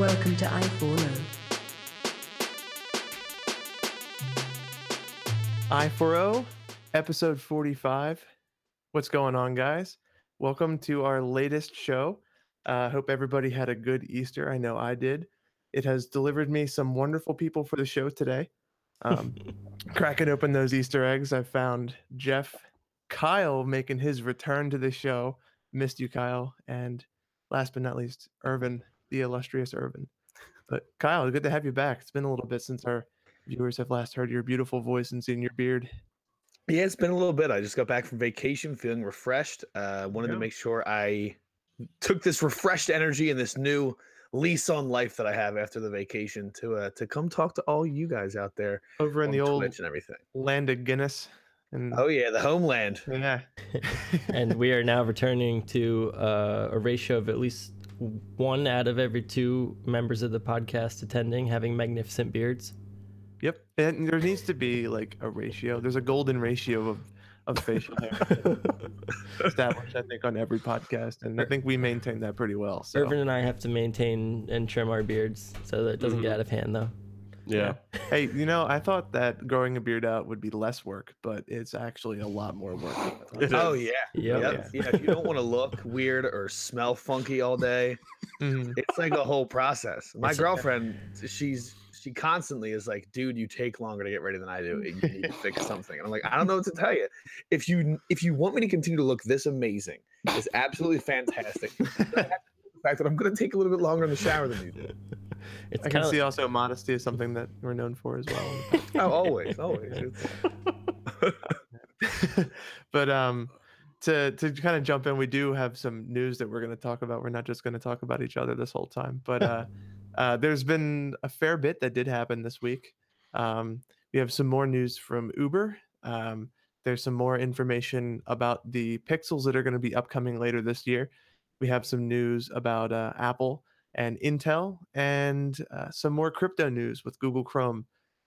Welcome to i4O. I4O, episode 45. What's going on, guys? Welcome to our latest show. I uh, hope everybody had a good Easter. I know I did. It has delivered me some wonderful people for the show today. Um, cracking open those Easter eggs, I found Jeff Kyle making his return to the show. Missed you, Kyle. And last but not least, Irvin, the illustrious Irvin. But Kyle, good to have you back. It's been a little bit since our viewers have last heard your beautiful voice and seen your beard. Yeah, it's been a little bit. I just got back from vacation feeling refreshed. Uh wanted Yeah. to make sure I took this refreshed energy and this new lease on life that I have after the vacation to uh to come talk to all you guys out there Over in on the old and everything. land of Guinness. And Oh yeah, the homeland. yeah. and we are now returning to uh, a ratio of at least one out of every two members of the podcast attending having magnificent beards. Yep. And there needs to be like a ratio. There's a golden ratio of, of facial hair established, I think, on every podcast. And I think we maintain that pretty well. So Irvin and I have to maintain and trim our beards so that it doesn't get mm-hmm. out of hand, though. Yeah. hey, you know, I thought that growing a beard out would be less work, but it's actually a lot more work. Oh is. yeah. Yep. Yep. Yeah. If you don't want to look weird or smell funky all day, Mhm. it's like a whole process. My It's a- girlfriend, she's she constantly is like, dude, you take longer to get ready than I do. You need to fix something. And I'm like, I don't know what to tell you. If you if you want me to continue to look this amazing, it's absolutely fantastic. the fact that I'm gonna take a little bit longer in the shower than you do. It's I can see also modesty is something that we're known for as well. Oh, always, always. But um to to kind of jump in we do have some news that we're going to talk about. We're not just going to talk about each other this whole time. But uh uh there's been a fair bit that did happen this week. Um we have some more news from uber. Um there's some more information about the pixels that are going to be upcoming later this year. We have some news about uh, apple and intel and uh, some more crypto news with google chrome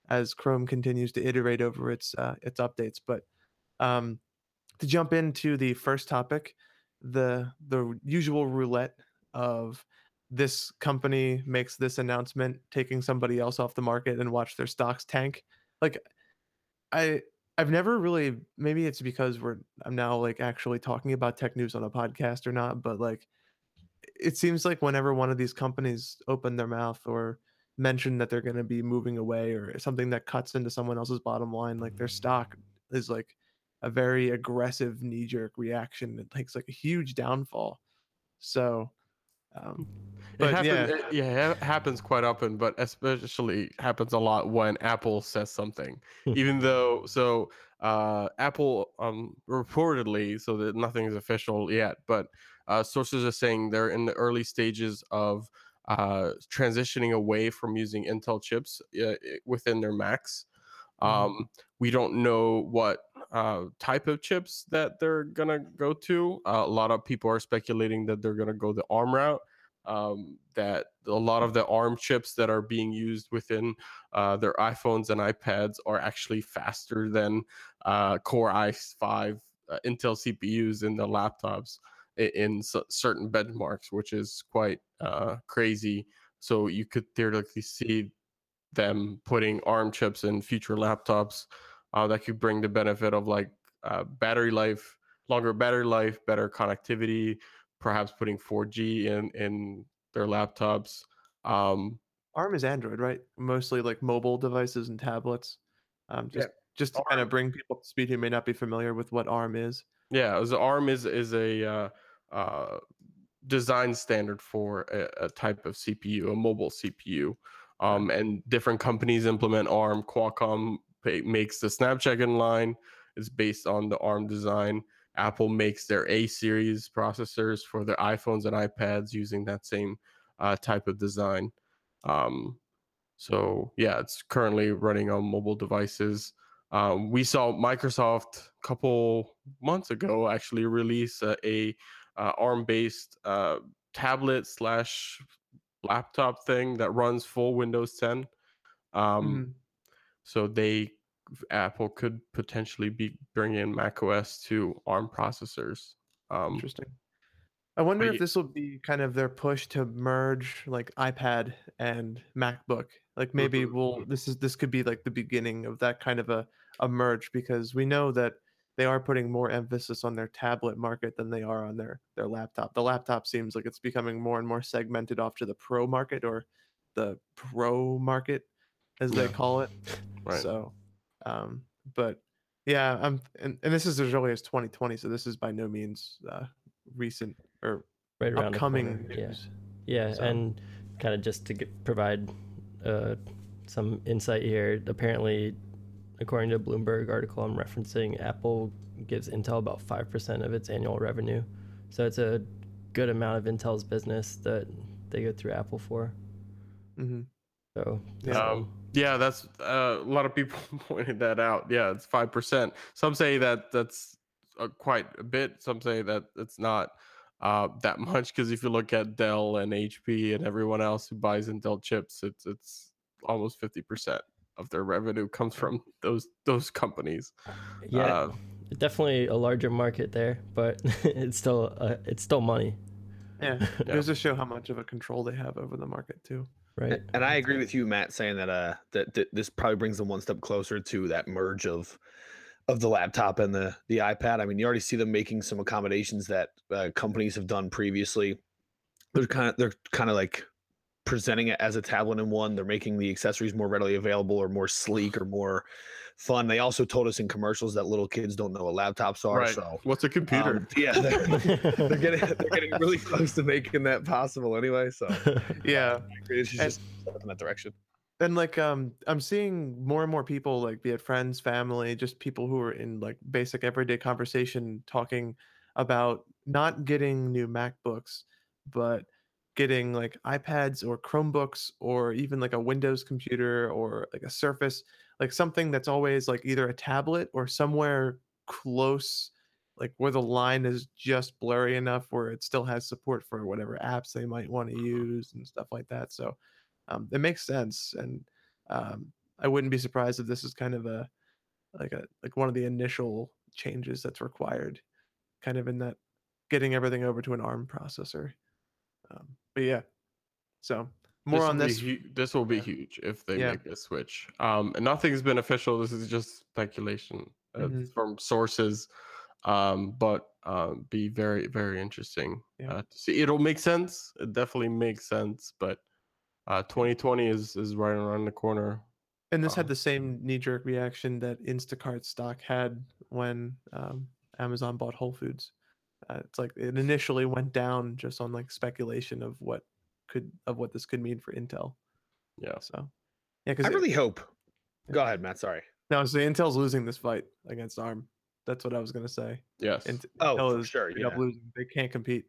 as chrome continues to iterate over its uh, its updates but um, to jump into the first topic, the the usual roulette of this company makes this announcement, taking somebody else off the market and watch their stocks tank. Like, I I've never really maybe it's because we're I'm now like actually talking about tech news on a podcast or not, but like it seems like whenever one of these companies open their mouth or mention that they're going to be moving away or something that cuts into someone else's bottom line, like their stock is like a very aggressive knee jerk reaction. It takes like a huge downfall. So, um, It But happen- yeah. it- yeah, it happens quite often, but especially happens a lot when Apple says something. Even though, so uh, Apple um, reportedly, so that nothing is official yet, but uh, sources are saying they're in the early stages of uh, transitioning away from using Intel chips uh, within their Macs. Mhm. Um, we don't know what uh, type of chips that they're gonna go to. Uh, a lot of people are speculating that they're gonna go the ARM route. Um, that a lot of the ARM chips that are being used within uh, their iPhones and iPads are actually faster than uh, Core i5 uh, Intel CPUs in the laptops in s- certain benchmarks, which is quite uh, crazy. So you could theoretically see them putting ARM chips in future laptops uh, that could bring the benefit of like uh, battery life, longer battery life, better connectivity, perhaps putting 4G in in their laptops. Um, ARM is Android, right? Mostly like mobile devices and tablets. Um, just just to kind of bring people up to speed who may not be familiar with what ARM is. yeah, as ARM is is a uh, uh, design standard for a, a type of CPU, a mobile CPU. Um, and different companies implement ARM. Qualcomm pa- makes the Snapdragon line. It's based on the ARM design. Apple makes their A series processors for their iPhones and iPads using that same uh, type of design. Um, so yeah, it's currently running on mobile devices. Um, we saw Microsoft a couple months ago actually release a, a uh, ARM-based uh, tablet slash laptop thing that runs full Windows 10. Um, Mhm. So they Apple could potentially be bringing Mac OS to ARM processors. Um, Interesting. I wonder if this will be kind of their push to merge like iPad and MacBook. Like maybe Mhm, we'll this is this could be like the beginning of that kind of a, a merge because we know that they are putting more emphasis on their tablet market than they are on their their laptop. The laptop seems like it's becoming more and more segmented off to the pro market or the pro market as they call it. Right. So um but yeah, I'm and, and this is as early as 2020, so this is by no means uh recent or right around upcoming corner. Yeah. Yeah, So- and kind of just to get, provide uh, some insight here. Apparently, according to a Bloomberg article I'm referencing, Apple gives Intel about five percent of its annual revenue, so it's a good amount of Intel's business that they go through Apple for. hmm So Yeah. Um, yeah, that's uh, a lot of people pointed that out. Yeah, it's five percent. Some say that that's uh, quite a bit. Some say that it's not uh, that much because if you look at Dell and HP and everyone else who buys Intel chips, it's it's almost fifty percent of their revenue comes from those those companies. yeah, Uh, definitely a larger market there, but it's still uh, it's still money, Yeah, Yeah. it goes to show how much of a control they have over the market too. right? And I agree with you, Matt, saying that uh that, that this probably brings them one step closer to that merge of of the laptop and the the iPad. I mean, you already see them making some accommodations that uh, companies have done previously. They're kind of they're kind of like presenting it as a tablet in one. They're making the accessories more readily available or more sleek or more fun. They also told us in commercials that little kids don't know what laptops are. right. So What's a computer? um, yeah, they're, they're getting they're getting really close to making that possible anyway. So Yeah, it's just And- in that direction. and like um, I'm seeing more and more people like be it friends, family, just people who are in like basic everyday conversation talking about not getting new MacBooks, but getting like iPads or Chromebooks or even like a Windows computer or like a Surface, like something that's always like either a tablet or somewhere close, like where the line is just blurry enough where it still has support for whatever apps they might want to use and stuff like that. So um, it makes sense, and um, I wouldn't be surprised if this is kind of a like a like one of the initial changes that's required, kind of in that getting everything over to an ARM processor. Um, but yeah, so more This on this. hu- this will be yeah. huge if they Yeah. make a switch. Um, and nothing's been official. This is just speculation uh, Mhm. from sources. Um, but um, be very very interesting Yeah. uh, to see. It'll make sense. It definitely makes sense. But uh, 2020 is is right around the corner. And this had um, the same knee jerk reaction that Instacart stock had when um, Amazon bought Whole Foods. Uh, it's like it initially went down just on like speculation of what could of what this could mean for Intel. Yeah. So yeah, because I because really hope. Go ahead, Matt. Sorry. no, so Intel's losing this fight against ARM. That's what I was gonna say. Yes. Int- Oh, Intel is sure, yeah. losing. They can't compete.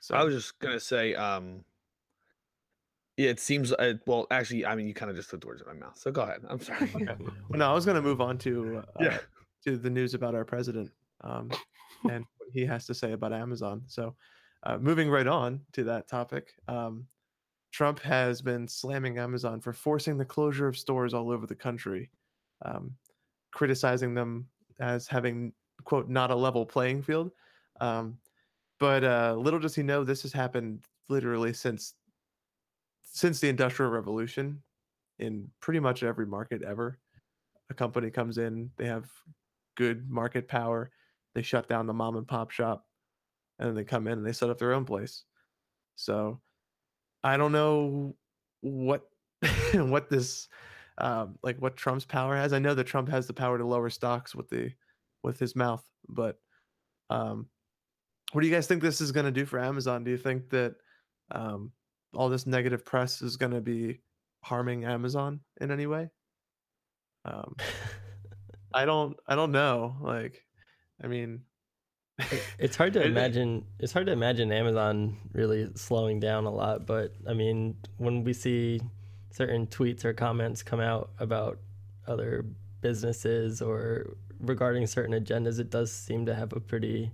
So I was just gonna say, um, yeah, it seems. Uh, well, actually, I mean, you kind of just put the words in my mouth. So go ahead. I'm sorry. Okay. well, no, I was gonna move on to uh, Yeah. to the news about our president um, and what he has to say about Amazon. So, uh, moving right on to that topic, um, Trump has been slamming Amazon for forcing the closure of stores all over the country, um, criticizing them as having quote not a level playing field. Um, but uh, little does he know, this has happened literally since since the Industrial Revolution in pretty much every market ever. A company comes in, they have good market power, they shut down the mom and pop shop, and then they come in and they set up their own place. So I don't know what what this um, like what Trump's power has. I know that Trump has the power to lower stocks with the with his mouth, but um, what do you guys think this is going to do for Amazon? Do you think that um, all this negative press is going to be harming Amazon in any way? Um, I don't. I don't know. Like, I mean, it's hard to imagine it's hard to imagine amazon really slowing down a lot but i mean when we see certain tweets or comments come out about other businesses or regarding certain agendas it does seem to have a pretty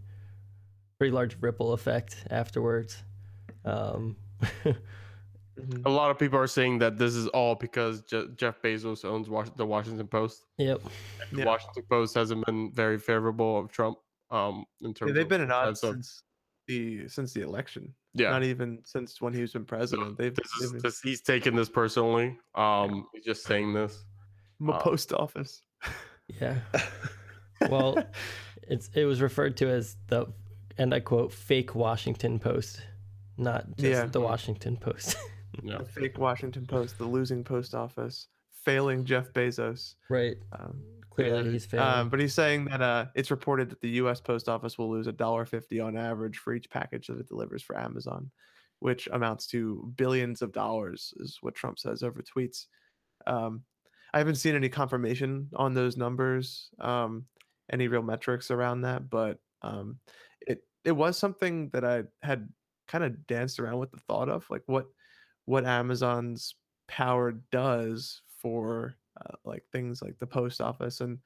pretty large ripple effect afterwards. Um mhm, A lot of people are saying that this is all because Je- Jeff Bezos owns Was- the Washington Post. yep The Yeah. Washington Post hasn't been very favorable of Trump. Um, in terms yeah, they've of been at odds sense of- since the since the election. Yeah. Not even since when he's been president. They've, This they've is, been- this, he's taking this personally. Um, he's just saying this. I'm a uh, post office. Yeah. Well, it's it was referred to as the and I quote fake Washington Post, not just Yeah. the Washington Post. Yeah. the fake Washington Post, the losing post office, failing Jeff Bezos. right. Um, Clearly, he's failing. Um, but he's saying that uh, it's reported that the U.S. Post Office will lose a dollar fifty on average for each package that it delivers for Amazon, which amounts to billions of dollars, is what Trump says over tweets. Um, I haven't seen any confirmation on those numbers, um, any real metrics around that, but um, it it was something that I had kind of danced around with the thought of, like what what Amazon's power does for uh, like things like the post office and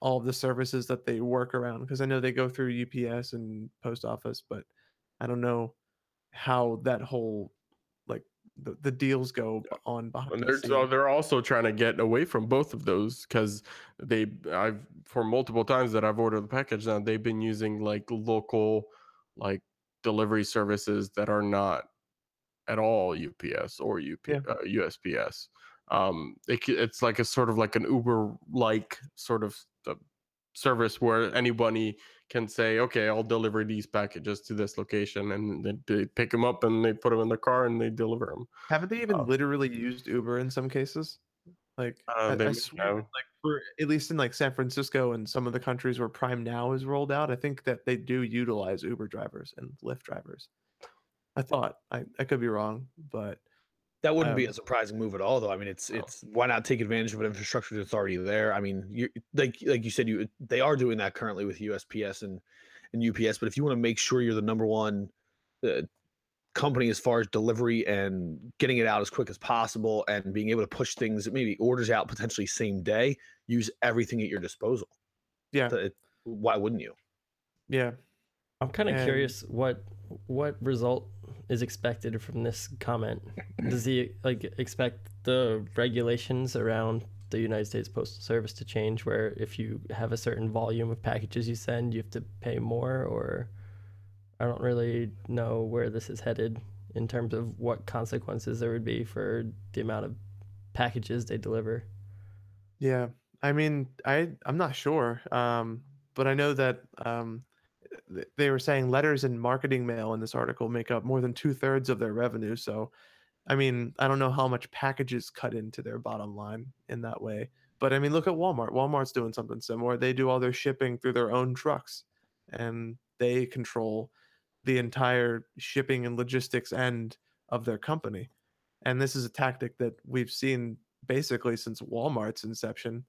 all of the services that they work around because I know they go through UPS and post office, but I don't know how that whole like the, the deals go on behind And the they're so scenes. they're also trying to get away from both of those because they I've for multiple times that I've ordered the package now they've been using like local like delivery services that are not at all UPS or UP, Yeah. uh, USPS. Um, it, it's like a sort of like an Uber like sort of uh, service where anybody can say, okay, I'll deliver these packages to this location, and then they pick them up and they put them in the car and they deliver them. Haven't they even Oh. literally used Uber in some cases? Like Uh, I, I swear, like for at least in like San Francisco and some of the countries where Prime Now is rolled out, I think that they do utilize Uber drivers and Lyft drivers. I thought I, I could be wrong, but That wouldn't be Um, a surprising move at all, though. I mean, it's No. it's why not take advantage of an infrastructure that's already there? I mean, you like like you said, you they are doing that currently with USPS and and UPS. But if you want to make sure you're the number one uh, company as far as delivery and getting it out as quick as possible and being able to push things, maybe orders out potentially same day, use everything at your disposal. yeah, Th- it- why wouldn't you? yeah. I'm kind of curious what what result is expected from this comment. Does he like expect the regulations around the United States Postal Service to change where if you have a certain volume of packages you send, you have to pay more or I don't really know where this is headed in terms of what consequences there would be for the amount of packages they deliver. Yeah, I mean, I I'm not sure, um, but I know that um, they were saying letters and marketing mail in this article make up more than two thirds of their revenue. So, I mean, I don't know how much packages cut into their bottom line in that way. But I mean, look at Walmart. Walmart's doing something similar. They do all their shipping through their own trucks, and they control the entire shipping and logistics end of their company. And this is a tactic that we've seen basically since Walmart's inception.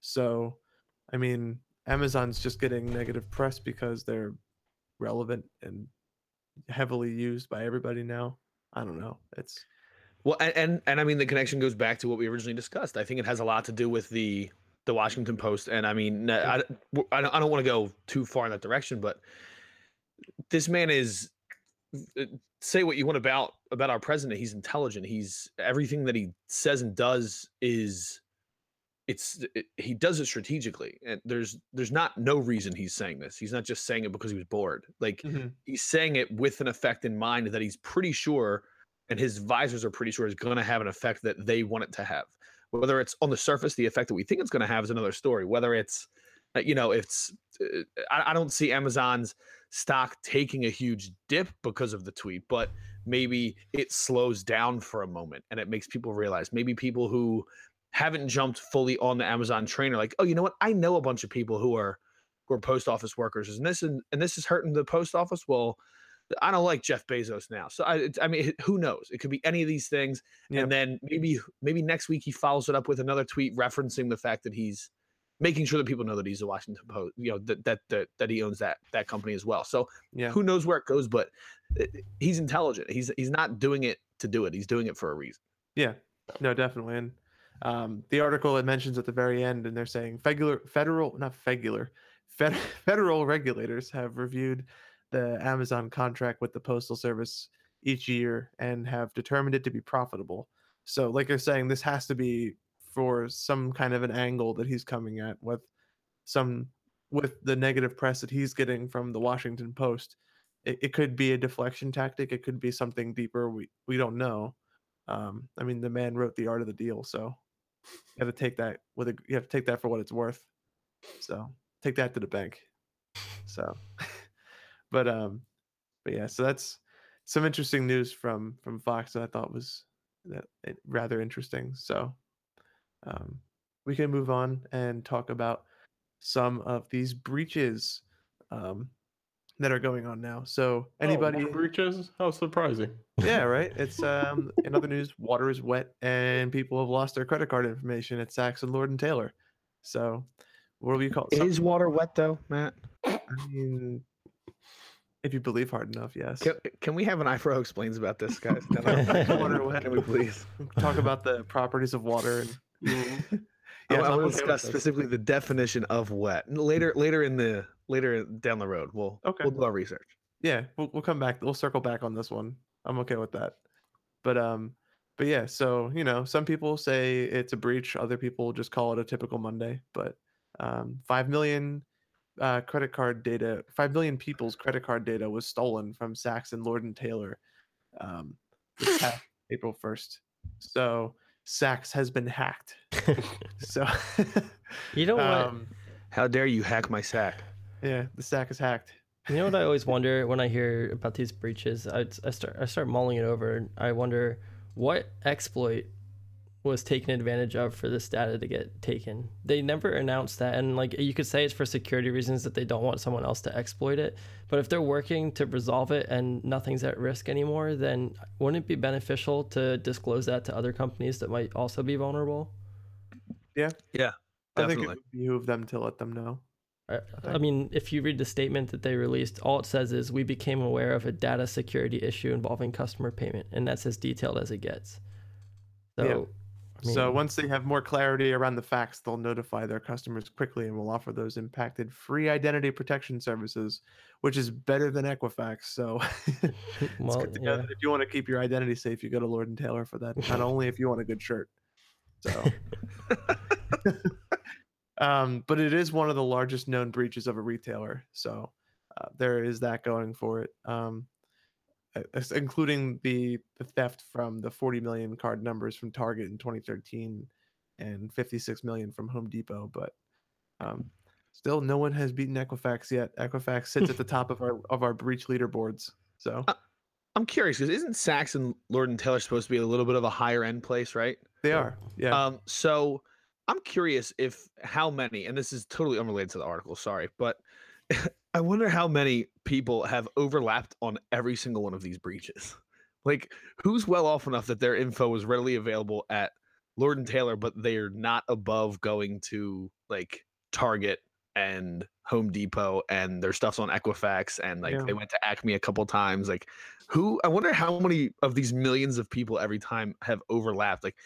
So, I mean, Amazon's just getting negative press because they're relevant and heavily used by everybody now. I don't know. It's Well, and, and and I mean the connection goes back to what we originally discussed. I think it has a lot to do with the the Washington Post, and I mean I I don't want to go too far in that direction, but this man is uh, say what you want about about our president. He's intelligent. He's everything that he says and does is it's it, he does it strategically, and there's there's not no reason he's saying this. He's not just saying it because he was bored. Like he's saying it with an effect in mind that he's pretty sure and his advisors are pretty sure is going to have an effect that they want it to have whether it's on the surface the effect that we think it's going to have is another story whether it's uh, you know it's uh, I, I don't see amazon's stock taking a huge dip because of the tweet but maybe it slows down for a moment and it makes people realize maybe people who haven't jumped fully on the amazon trainer. like oh you know what i know a bunch of people who are who are post office workers and this and, and this is hurting the post office well I don't like Jeff Bezos now. So I, I mean, who knows? It could be any of these things, and then maybe maybe next week he follows it up with another tweet referencing the fact that he's making sure that people know that he's a Washington Post, you know, that that that, that he owns that that company as well. So yeah. who knows where it goes? But uh, he's intelligent. He's he's not doing it to do it. He's doing it for a reason. Yeah, no, definitely. And um, the article it mentions at the very end, and they're saying federal, federal, not federal, fed, federal regulators have reviewed the Amazon contract with the Postal Service each year and have determined it to be profitable. So, like you're saying, this has to be for some kind of an angle that he's coming at with some with the negative press that he's getting from the Washington Post. it, it could be a deflection tactic. It could be something deeper. We we don't know. Um, I mean, the man wrote the art of the deal, so you have to take that with a you have to take that for what it's worth. So take that to the bank. So, but um, but yeah, so that's some interesting news from from Fox that I thought was that it, rather interesting. So, um, we can move on and talk about some of these breaches um, that are going on now. So, anybody? oh, breaches? How surprising. yeah, right. It's um in other news, water is wet and people have lost their credit card information at Saks and Lord and Taylor. So, what do we call it? Is water wet though, Matt? I mean, if you believe hard enough, yes. Can, can we have an iFro explains about this, guys? Can I- Water wet. Can we please? talk about the properties of water and I, want okay to discuss specifically the definition of wet later. Later in the later down the road, we'll Okay. we'll do our research. yeah we'll, we'll come back we'll circle back on this one i'm okay with that but um but yeah so you know some people say it's a breach other people just call it a typical monday but um 5 million uh, credit card data 5 million people's credit card data was stolen from saks and lord and taylor um april 1st so saks has been hacked so You know what? um How dare you hack my sack? yeah the sack is hacked You know what I always wonder when I hear about these breaches? I, I start I start mulling it over. and I wonder what exploit was taken advantage of for this data to get taken. They never announced that, and like you could say it's for security reasons that they don't want someone else to exploit it. But if they're working to resolve it and nothing's at risk anymore, then wouldn't it be beneficial to disclose that to other companies that might also be vulnerable? Yeah, yeah, definitely. I think it Definitely. would behoove them to let them know I, I mean, if you read the statement that they released, all it says is we became aware of a data security issue involving customer payment, and that's as detailed as it gets. So, Yeah. I so once they have more clarity around the facts, they'll notify their customers quickly and will offer those impacted free identity protection services, which is better than Equifax. So well, yeah. if you want to keep your identity safe, you go to Lord and Taylor for that. Not only if you want a good shirt. So um, but it is one of the largest known breaches of a retailer. So uh, there is that going for it. Um, including the the theft from the 40 million card numbers from Target in 2013 and 56 million from Home Depot, but um, still no one has beaten Equifax yet. Equifax sits at the top of our of our breach leaderboards. So I'm curious because isn't Saks and Lord and Taylor supposed to be a little bit of a higher end place, right? they are, yeah. Um, so I'm curious if how many, and this is totally unrelated to the article, sorry, but I wonder how many people have overlapped on every single one of these breaches. Like, who's well off enough that their info is readily available at Lord and Taylor, but they're not above going to like Target and Home Depot and their stuff's on Equifax and like Yeah. they went to Acme a couple times. Like, who I wonder how many of these millions of people every time have overlapped. Like,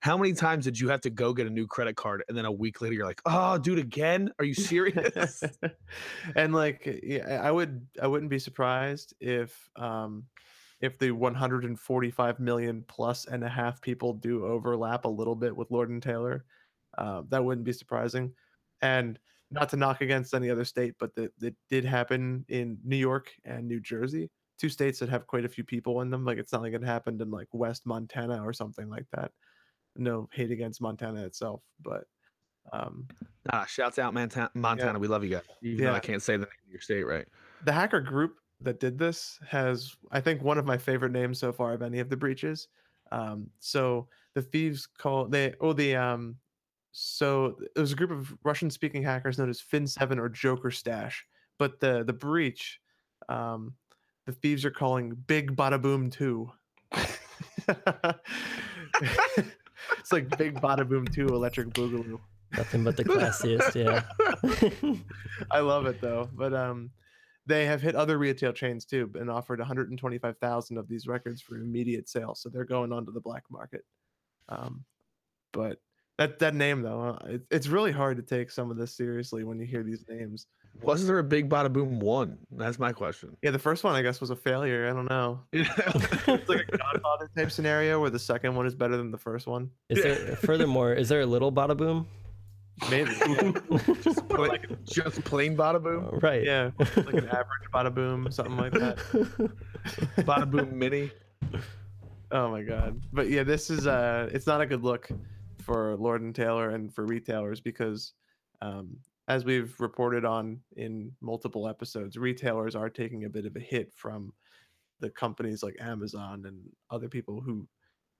how many times did you have to go get a new credit card and then a week later you're like, oh, dude, again? Are you serious? and like yeah, I would I wouldn't be surprised if um if the 145 million plus and a half people do overlap a little bit with Lord and Taylor. Uh, that wouldn't be surprising. And not to knock against any other state, but that that did happen in New York and New Jersey, two states that have quite a few people in them. Like it's not like it happened in like West Montana or something like that. No hate against Montana itself, but um, ah, shouts out Montana. Montana. We love you guys. Even though Yeah. I can't say the name of your state right. the hacker group that did this has i think one of my favorite names so far of any of the breaches um so the thieves call they oh the um so it was a group of russian speaking hackers known as fin7 or joker stash but the the breach um the thieves are calling big bada boom 2 it's like big bada boom 2 electric boogaloo nothing but the classiest. Yeah. I love it though. But um, they have hit other retail chains too and offered 125,000 of these records for immediate sale. So they're going onto the black market. Um, but that that name though, uh, it, it's really hard to take some of this seriously when you hear these names. Was there a big bada boom one? That's my question. Yeah, the first one I guess was a failure. I don't know. It's like a Godfather type scenario where the second one is better than the first one. Is there furthermore? Is there a little bada boom? Maybe. Yeah. just, pla- just plain bada boom, right. yeah. Like an average bada boom, something like that. bada boom mini. Oh my god. But yeah, this is uh it's not a good look for Lord and Taylor and for retailers because um as we've reported on in multiple episodes, retailers are taking a bit of a hit from the companies like Amazon and other people who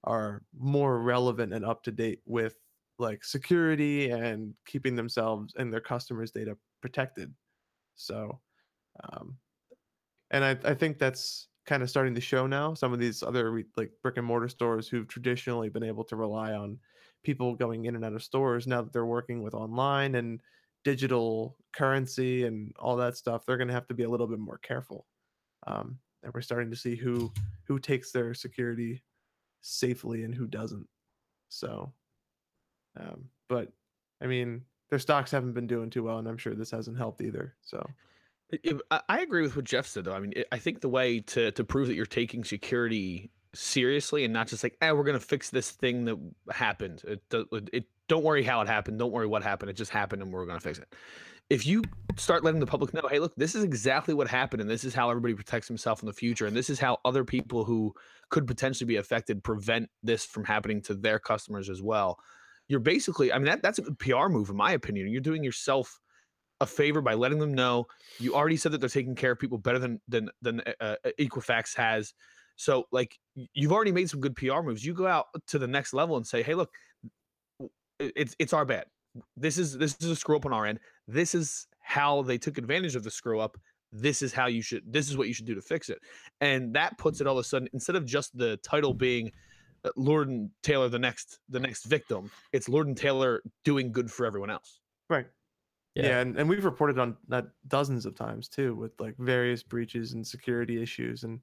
are more relevant and up to date with like security and keeping themselves and their customers' data protected. So, um, and I, I think that's kind of starting to show now. Some of these other like brick and mortar stores who've traditionally been able to rely on people going in and out of stores now that they're working with online and digital currency and all that stuff, they're going to have to be a little bit more careful. Um, and we're starting to see who who takes their security safely and who doesn't. So, um, but I mean, their stocks haven't been doing too well, and I'm sure this hasn't helped either. So, I agree with what Jeff said, though. I mean, I think the way to to prove that you're taking security seriously and not just like, "eh, we're gonna fix this thing that happened." It, it, it don't worry how it happened. Don't worry what happened. It just happened, and we're gonna fix it. If you start letting the public know, "Hey, look, this is exactly what happened, and this is how everybody protects himself in the future, and this is how other people who could potentially be affected prevent this from happening to their customers as well," you're basically, I mean, that that's a PR move, in my opinion. You're doing yourself a favor by letting them know you already said that they're taking care of people better than than than uh, uh, Equifax has. So like you've already made some good PR moves. You go out to the next level and say, "Hey, look, it's it's our bad. This is this is a screw up on our end. This is how they took advantage of the screw up. This is how you should. This is what you should do to fix it." And that puts it all of a sudden instead of just the title being uh, Lord and Taylor the next the next victim, it's Lord and Taylor doing good for everyone else. right. Yeah. Yeah, and, and we've reported on that dozens of times too, with like various breaches and security issues, and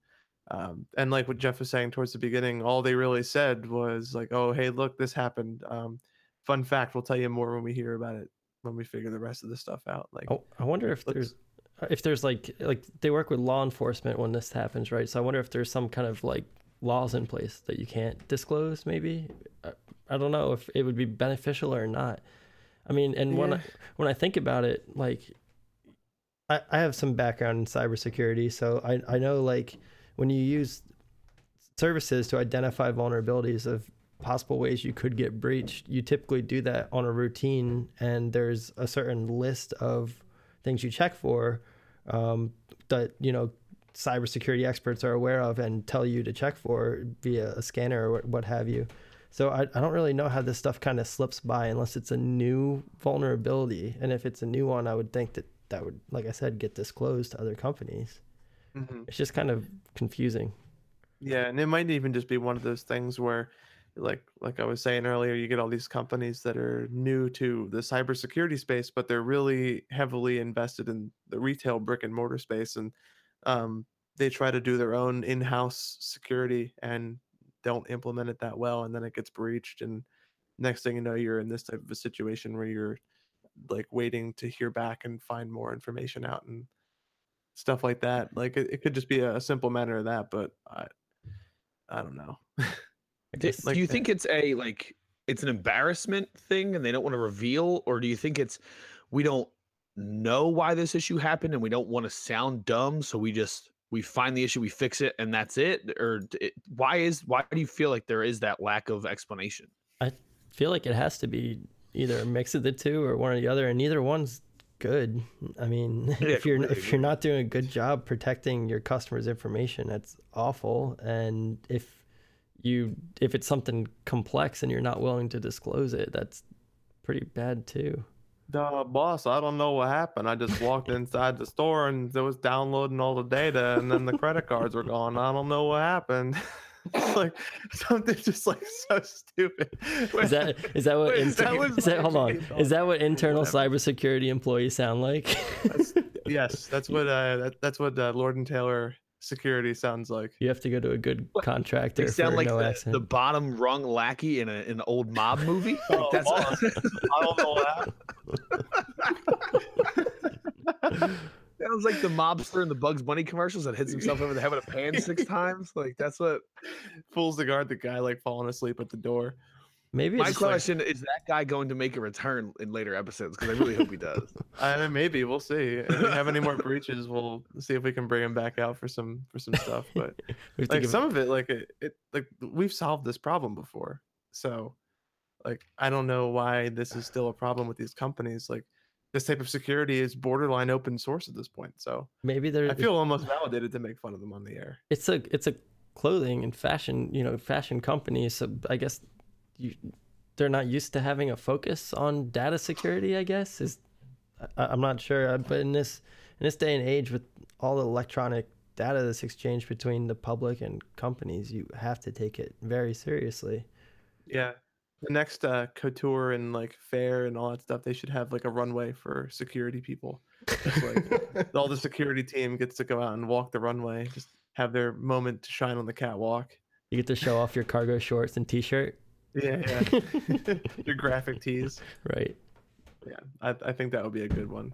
um, and like what Jeff was saying towards the beginning, all they really said was like, "Oh, hey, look, this happened." Um, fun fact: we'll tell you more when we hear about it, when we figure the rest of the stuff out. Like, Oh, I wonder if there's uh, if there's like like they work with law enforcement when this happens, right? So I wonder if there's some kind of like laws in place that you can't disclose. Maybe I, I don't know if it would be beneficial or not. I mean, and when I, when I think about it, like I, I have some background in cybersecurity, so I I know like when you use services to identify vulnerabilities of possible ways you could get breached, you typically do that on a routine, and there's a certain list of things you check for um, that you know cybersecurity experts are aware of and tell you to check for via a scanner or what, have you. So I, I don't really know how this stuff kind of slips by unless it's a new vulnerability, and if it's a new one, I would think that that would, like I said, get disclosed to other companies. Mhm. It's just kind of confusing. Yeah, and it might even just be one of those things where, like like I was saying earlier, you get all these companies that are new to the cybersecurity space, but they're really heavily invested in the retail brick and mortar space, and um, they try to do their own in-house security and don't implement it that well, and then it gets breached, and next thing you know, you're in this type of a situation where you're like waiting to hear back and find more information out and stuff like that. Like it, it could just be a, a simple matter of that, but I I don't know. I Do, like do you think it's a like it's an embarrassment thing and they don't want to reveal or do you think it's we don't know why this issue happened and we don't want to sound dumb so we just we find the issue we fix it and that's it or it, why is why do you feel like there is that lack of explanation I feel like it has to be either a mix of the two or one or the other, and neither one's good. I mean, Yeah, if you're if you're not doing a good job protecting your customers' information, that's awful. And if you if it's something complex and you're not willing to disclose it, that's pretty bad too. The boss, I don't know what happened. I just walked inside the store and it was downloading all the data, and then the credit cards were gone. I don't know what happened. it's like something just like so stupid. Is that is that what Wait, inter- that was is that, hold on is that what internal Whatever. cybersecurity employees sound like? That's- yes, that's what uh, that, that's what uh, Lord and Taylor security sounds like. you have to go to a good contractor they for sound like no the, accident. the bottom rung lackey in, a, in an old mob movie like Oh, that's. I don't know what happened. Sounds like the mobster in the bugs bunny commercials that hits himself over the head with a pan six times like that's what Fools the guard the guy like falling asleep at the door. Maybe My it's just like- question is that guy going to make a return in later episodes? Because I really hope he does. Uh, maybe we'll see. If we have any more breaches, we'll see if we can bring him back out for some for some stuff. But we have to like give- some of it, like it, it, like we've solved this problem before. So, like I don't know why this is still a problem with these companies. Like this type of security is borderline open source at this point. So maybe there. I feel almost validated to make fun of them on the air. it's a it's a clothing and fashion you know fashion company so i guess you they're not used to having a focus on data security i guess is I, i'm not sure uh, but in this in this day and age with all the electronic data that's exchanged between the public and companies you have to take it very seriously Yeah. The next uh, couture and like fair and all that stuff, they should have like a runway for security people. Just like all the security team gets to go out and walk the runway, just have their moment to shine on the catwalk. you get to show off your cargo shorts and t-shirt Yeah, yeah. Your graphic tees. right Yeah, I, I think that would be a good one.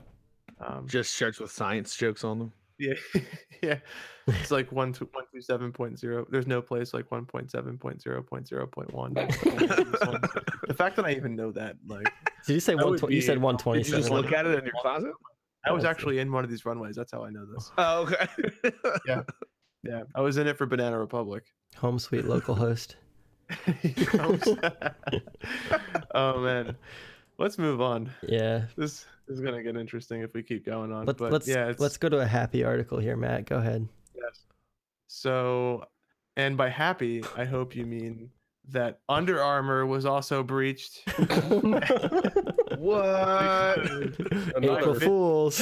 Um, Just shirts with science jokes on them. Yeah, yeah. It's like one two one two seven point zero. There's no place like one point seven point zero point zero point one. The fact that I even know that, like, did you say That one would twenty you said be- one did You just look at it in your closet. I was actually in one of these runways. That's how I know this. Oh, okay. Yeah, yeah, I was in it for Banana Republic. home sweet local host oh man, let's move on. yeah This is gonna get interesting if we keep going on. Let, but let's yeah, let's go to a happy article here matt go ahead Yes. So, and by happy, I hope you mean that Under Armour was also breached. what? April Fit- Fools.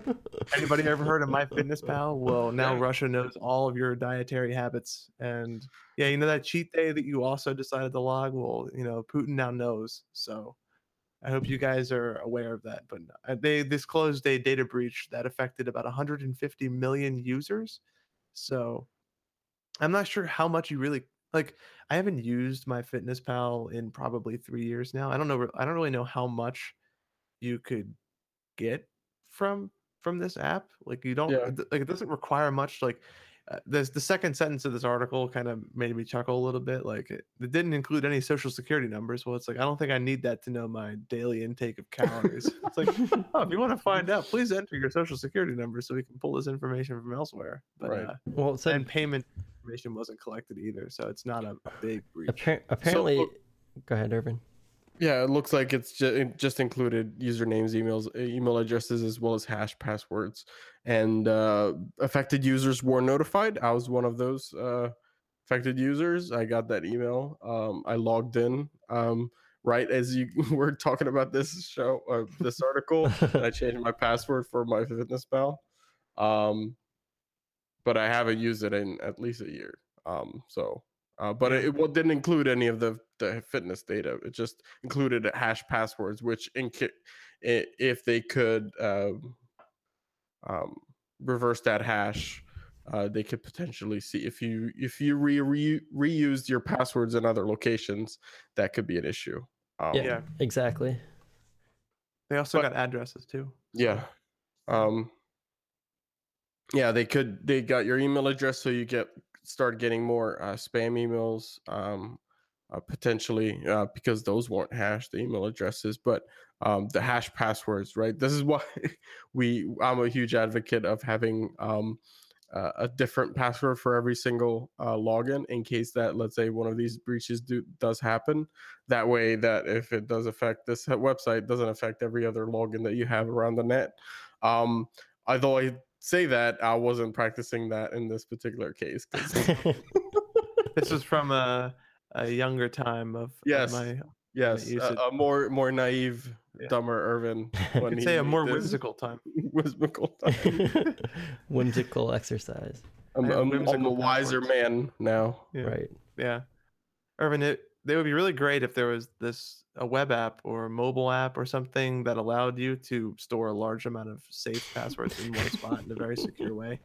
Anybody ever heard of My Fitness Pal? Well, now Russia knows all of your dietary habits, and yeah, you know that cheat day that you also decided to log. Well, you know Putin now knows. So, I hope you guys are aware of that. But uh, they disclosed a data breach that affected about 150 million users. So, I'm not sure how much you really like. I haven't used MyFitnessPal in probably three years now. I don't know. I don't really know how much you could get from from this app. Like you don't Yeah. like it doesn't require much. Like uh, there's the second sentence of this article kind of made me chuckle a little bit. Like it, it didn't include any social security numbers. Well, it's like I don't think I need that to know my daily intake of calories. it's like oh, if you want to find out, please enter your social security number so we can pull this information from elsewhere. But Right. uh, well, it said and payment information wasn't collected either, so it's not a big breach. appar- apparently. look- go ahead, Irvin. Yeah, it looks like it's just it just included usernames, emails, uh, email addresses, as well as hash passwords. And uh, affected users were notified. I was one of those uh, affected users. I got that email. Um, I logged in um, right as you were talking about this show, uh, this article. and I changed my password for my fitness pal. Um, but I haven't used it in at least a year. Um, so, uh, but it, it wa- didn't include any of the the fitness data. It just included hash passwords, which in if they could um, reverse that hash, uh, they could potentially see if you if you re, re reused your passwords in other locations, that could be an issue. Um, Yeah, Yeah. exactly. They also But- got addresses too. Yeah. Um yeah, they could they got your email address so you get start getting more uh, spam emails um uh, potentially uh, because those weren't hashed the email addresses but um the hash passwords right this is why we I'm a huge advocate of having um uh, a different password for every single uh, login in case that let's say one of these breaches do does happen that way that if it does affect this website it doesn't affect every other login that you have around the net um although i say that i wasn't practicing that in this particular case. This is from a, a younger time of, of Yes. my yes a, a more more naive Yeah. dumber irvin you when could he say a more whimsical time. whimsical time. Whimsical exercise. I'm, I'm, I'm a wiser passwords. man now Yeah. Right. Yeah. Irvin, it they would be really great if there was this a web app or a mobile app or something that allowed you to store a large amount of safe passwords in one spot in a very secure way.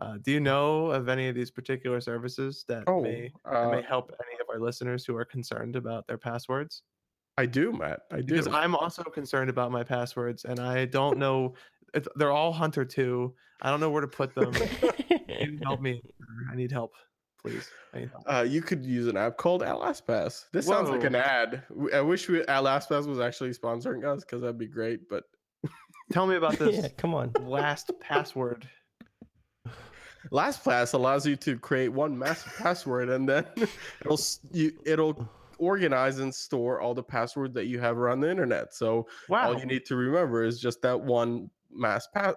Uh, do you know of any of these particular services that oh may that uh, may help any of our listeners who are concerned about their passwords? I do matt i do Because I'm also concerned about my passwords and I don't know if they're all Hunter 2. I don't know where to put them. Can help me? I need help, please. Need help. Uh, you could use an app called LastPass. This sounds like an ad. I wish we, LastPass was actually sponsoring us because that'd be great. But Tell me about this yeah, come on. last password. LastPass allows you to create one massive password, and then it'll you, it'll organize and store all the passwords that you have around the internet. So Wow. all you need to remember is just that one mass pa-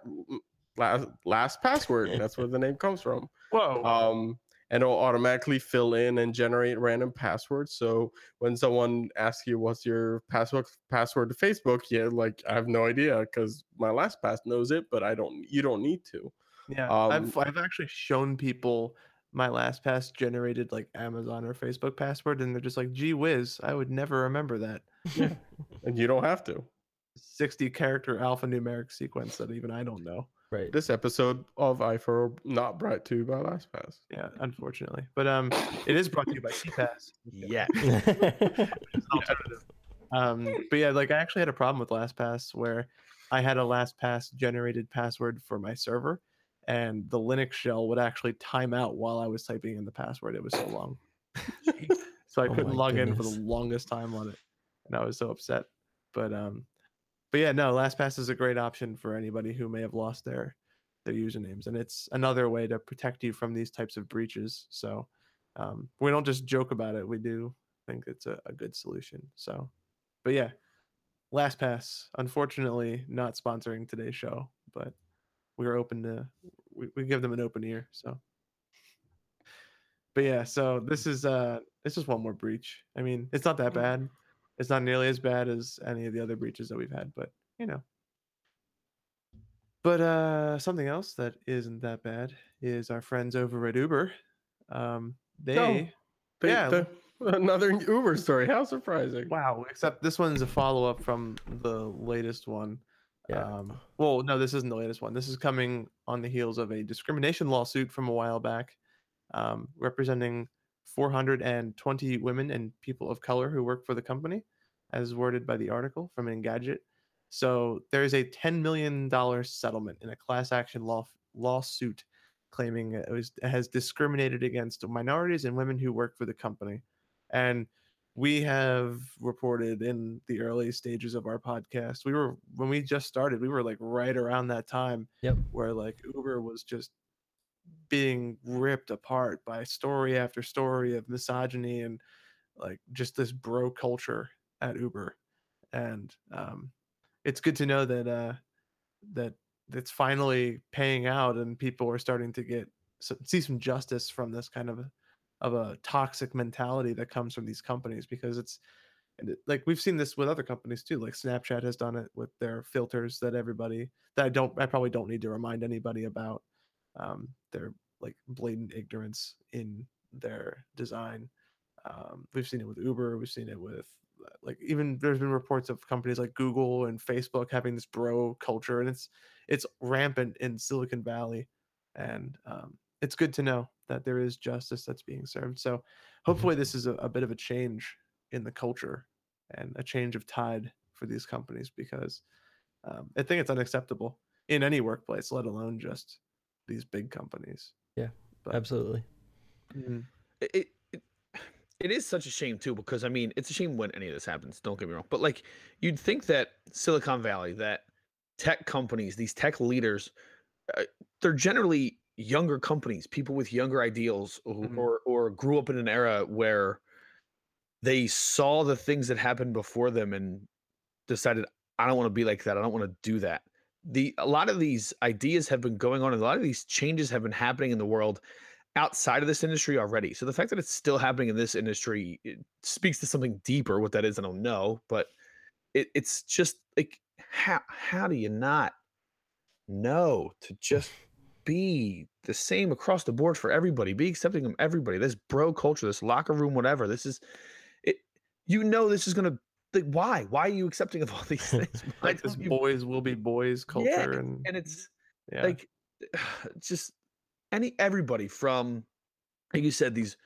last last password. That's where the name comes from. Whoa. um, and it'll automatically fill in and generate random passwords. So when someone asks you what's your password password to Facebook, yeah, like I have no idea because my last pass knows it, but I don't. You don't need to. yeah. um, I've I've actually shown people my last pass generated like Amazon or Facebook password, and they're just like, "Gee whiz, I would never remember that." Yeah. And you don't have to. 60 character alphanumeric sequence that even I don't know. right. This episode of iFur not brought to you by LastPass. Yeah, unfortunately. But um it is brought to you by KeePass. Yeah. Alternative. Um but yeah, like I actually had a problem with LastPass where I had a LastPass generated password for my server and the Linux shell would actually time out while I was typing in the password. It was so long. so I Oh couldn't my log in for the longest time on it. And I was so upset. But um but yeah, no, LastPass is a great option for anybody who may have lost their their usernames, and it's another way to protect you from these types of breaches. So um, we don't just joke about it; we do think it's a, a good solution. So, but yeah, LastPass, unfortunately, not sponsoring today's show, but we're open to we, we give them an open ear. So, but yeah, so this is uh this is one more breach. I mean, it's not that bad. It's not nearly as bad as any of the other breaches that we've had, but you know. But uh something else that isn't that bad is our friends over at Uber. Um they But Yeah. the- another Uber story. How surprising! wow, except this one's a follow-up from the latest one. Yeah. Um well, no, this isn't the latest one. This is coming on the heels of a discrimination lawsuit from a while back um representing 420 women and people of color who work for the company as worded by the article from Engadget. So there's a $10 million settlement in a class action law lawsuit claiming it was it has discriminated against minorities and women who work for the company. And we have reported in the early stages of our podcast. We were when we just started, we were like right around that time Yep. where like Uber was just being ripped apart by story after story of misogyny and like just this bro culture at Uber. And um it's good to know that uh that it's finally paying out and people are starting to get see some justice from this kind of of a toxic mentality that comes from these companies because it's and it, like we've seen this with other companies too like snapchat has done it with their filters that everybody that i don't i probably don't need to remind anybody about um their like blatant ignorance in their design. Um we've seen it with uber we've seen it with uh, like even there's been reports of companies like google and facebook having this bro culture and it's it's rampant in silicon valley and um it's good to know that there is justice that's being served so hopefully this is a, a bit of a change in the culture and a change of tide for these companies because um, I think it's unacceptable in any workplace, let alone just these big companies. But- Absolutely. Mhm. it, it it- it is such a shame too because I mean it's a shame when any of this happens. Don't get me wrong, but like you'd think that Silicon Valley, that tech companies, these tech leaders, uh, they're generally younger companies, people with younger ideals, or, Mhm. or or grew up in an era where they saw the things that happened before them and decided I don't want to be like that. I don't want to do that. The a lot of these ideas have been going on, and a lot of these changes have been happening in the world outside of this industry already. So the fact that it's still happening in this industry speaks to something deeper. What that is, I don't know, but it, it's just like how how do you not know to just be the same across the board for everybody? Be accepting of everybody. This bro culture, this locker room, whatever. This is it. You know, this is gonna. Like, why? Why are you accepting of all these things? Like this you- boys will be boys culture and, and it's yeah. like just any everybody from like you said these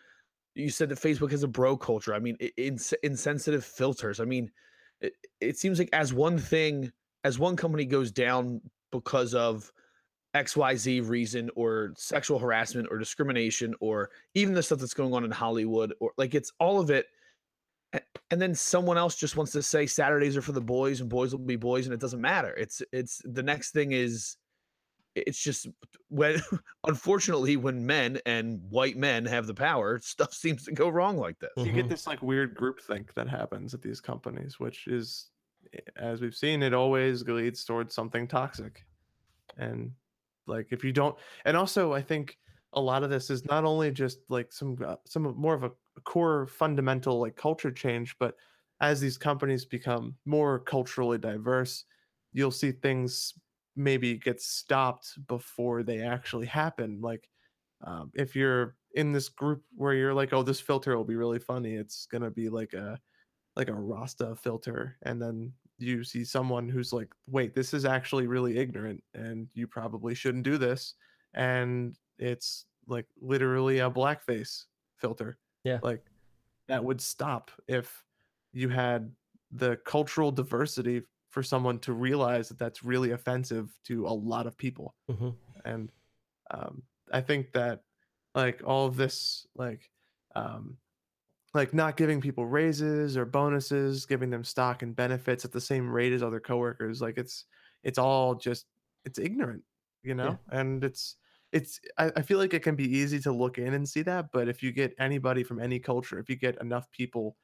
you said that facebook has a bro culture i mean ins- insensitive filters i mean it, it seems like as one thing as one company goes down because of XYZ reason or sexual harassment or discrimination or even the stuff that's going on in Hollywood or like it's all of it. And then someone else just wants to say Saturdays are for the boys and boys will be boys and it doesn't matter. It's it's the next thing is it's just when unfortunately when men and white men have the power, stuff seems to go wrong like this. you get mm-hmm. this like weird groupthink that happens at these companies, which is, as we've seen, it always leads towards something toxic. And like if you don't, and also I think a lot of this is not only just like some uh, some more of a core fundamental like culture change, but as these companies become more culturally diverse, you'll see things maybe get stopped before they actually happen. Like um, if you're in this group where you're like, oh, this filter will be really funny, it's gonna be like a like a Rasta filter, and then you see someone who's like, wait, this is actually really ignorant, and you probably shouldn't do this, and it's like literally a blackface filter. Yeah. like that would stop if you had the cultural diversity for someone to realize that that's really offensive to a lot of people Mhm. and um, i think that like all of this like um, like not giving people raises or bonuses giving them stock and benefits at the same rate as other coworkers like it's it's all just it's ignorant you know? And it's it's I, I feel like it can be easy to look in and see that but if you get anybody from any culture if you get enough people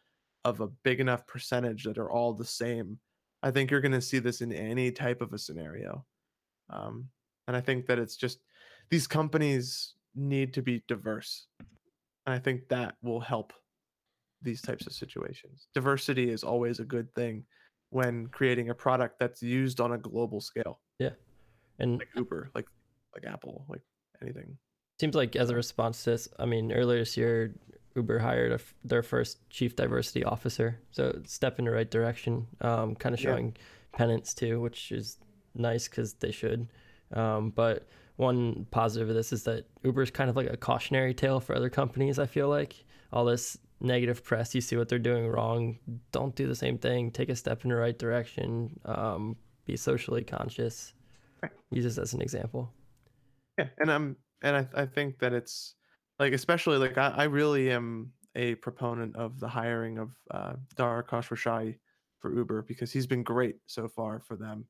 of a big enough percentage that are all the same i think you're going to see this in any type of a scenario. Um, and i think that it's just these companies need to be diverse and i think that will help these types of situations diversity is always a good thing when creating a product that's used on a global scale Yeah. And like uber like like apple like anything seems like as a response to this, I mean, earlier this year, Uber hired a f their first chief diversity officer, so step in the right direction. Um, kind of Yeah. showing penance too, which is nice because they should. Um, but one positive of this is that Uber is kind of like a cautionary tale for other companies. I feel like all this negative press, you see what they're doing wrong, don't do the same thing. Take a step in the right direction. Um, be socially conscious. Right. Use this as an example. Yeah, and I'm and I I think that it's like especially like I, I really am a proponent of the hiring of uh, Dara Khosrowshahi for Uber because he's been great so far for them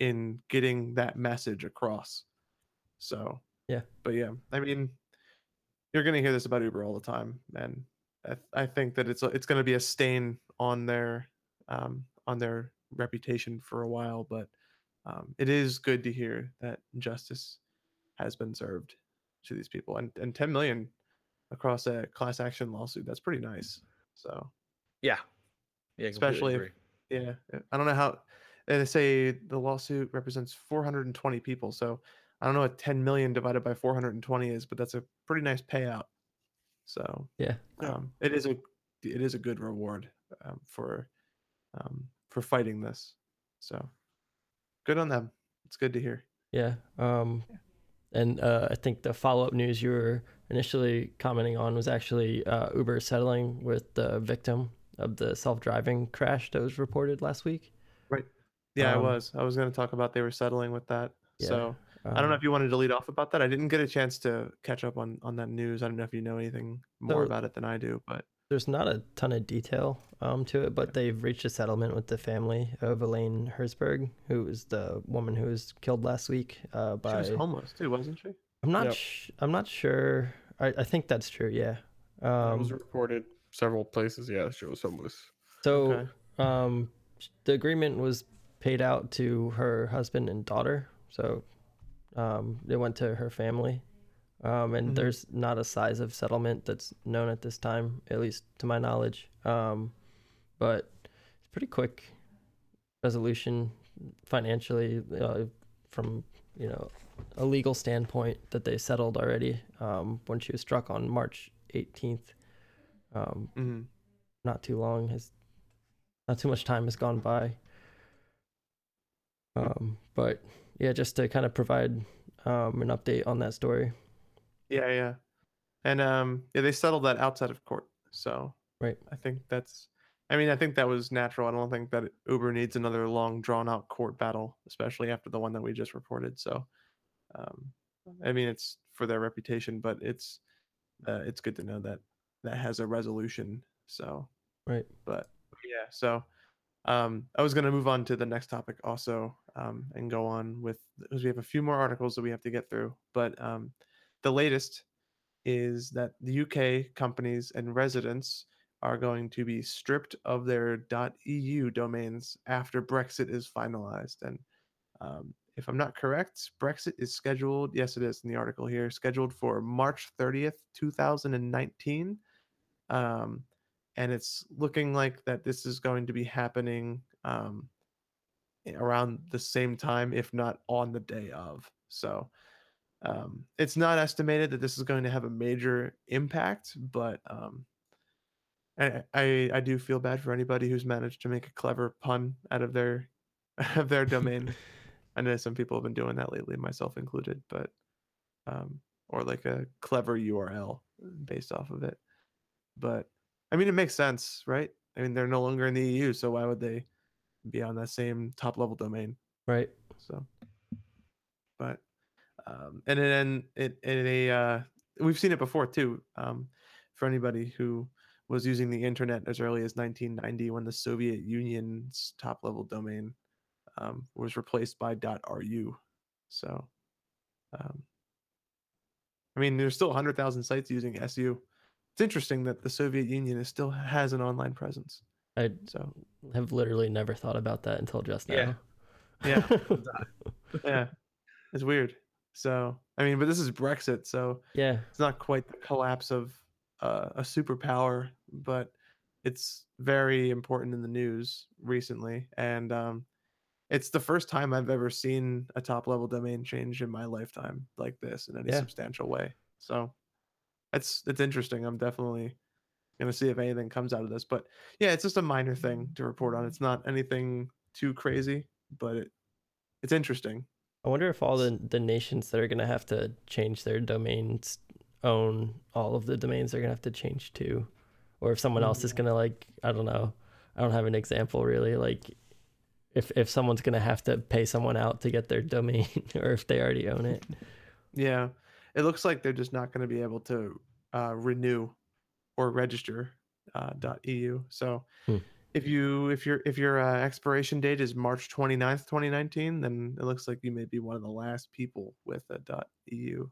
in getting that message across. So Yeah. but yeah, I mean, you're gonna hear this about Uber all the time, and I, I think that it's it's gonna be a stain on their um, on their reputation for a while, but um, it is good to hear that justice has been served to these people and, and 10 million across a class action lawsuit that's pretty nice so Yeah. Yeah. Especially if- yeah uh, i don't know how they say the lawsuit represents 420 people so i don't know what 10 million divided by 420 is but that's a pretty nice payout so Yeah. Yeah. um, it is a it is a good reward um, for um, for fighting this so good on them it's good to hear Yeah. Um, and uh, I think the follow up news you were initially commenting on was actually uh, Uber settling with the victim of the self driving crash that was reported last week. Right. Yeah Um, i was i was going to talk about they were settling with that Yeah. so I don't know Um, if you wanted to lead off about that. I didn't get a chance to catch up on on that news. I don't know if you know anything more So- about it than I do, but There's not a ton of detail um, to it, but they've reached a settlement with the family of Elaine Herzberg, who was the woman who was killed last week uh, she was homeless too, wasn't she? I'm not. Yep. Sh- I'm not sure. I, I think that's true. Yeah. That Um, was reported several places. Yeah, she was homeless. So, Okay. um, the agreement was paid out to her husband and daughter. So, um, it went to her family. Um, and Mhm. there's not a size of settlement that's known at this time, at least to my knowledge. Um, but it's pretty quick resolution financially uh, from you know a legal standpoint that they settled already um, when she was struck on March 18th. Um, hmm not too long has not too much time has gone by um but yeah just to kind of provide um an update on that story Yeah, yeah, and um, yeah, they settled that outside of court. So Right. I think that's. I mean, I think that was natural. I don't think that Uber needs another long, drawn out court battle, especially after the one that we just reported. So Um, I mean, it's for their reputation, but it's uh, it's good to know that that has a resolution. So Right. but yeah, so um, I was going to move on to the next topic also um, and go on with because we have a few more articles that we have to get through. But um, the latest is that the UK companies and residents are going to be stripped of their .eu domains after Brexit is finalized. And um, if I'm not correct, Brexit is scheduled. Yes, it is in the article here, scheduled for March 30th, 2019. Um, and it's looking like that this is going to be happening um, around the same time, if not on the day of. So um, it's not estimated that this is going to have a major impact, but um, I, I I do feel bad for anybody who's managed to make a clever pun out of their of their domain. I know some people have been doing that lately, myself included, but um, or like a clever URL based off of it. But I mean, it makes sense, right? I mean, they're no longer in the EU, so why would they be on that same top level domain? Right. So, but um, and then it in a uh, we've seen it before too. Um, for anybody who was using the internet as early as 1990, when the Soviet Union's top level domain um, was replaced by .ru. So, um, I mean, there's still 100,000 sites using SU. It's interesting that the Soviet Union is still has an online presence. I So, have literally never thought about that until just now. Yeah. yeah, yeah, it's weird. So, I mean, but this is Brexit, so yeah. it's not quite the collapse of uh, a superpower, but it's very important in the news recently, and um, it's the first time I've ever seen a top level domain change in my lifetime like this in any Yeah. substantial way. So it's it's interesting. I'm definitely gonna see if anything comes out of this, but yeah, it's just a minor thing to report on. It's not anything too crazy, but it it's interesting. I wonder if all the the nations that are gonna have to change their domains own all of the domains they're gonna have to change too, or if someone else is Mm. gonna like I don't know. I don't have an example really. Like if if someone's gonna have to pay someone out to get their domain, or if they already own it. Yeah, it looks like they're just not going to be able to uh, renew or register uh, .eu. So Hmm. if you if your if your uh, expiration date is March 29th, 2019, then it looks like you may be one of the last people with a .eu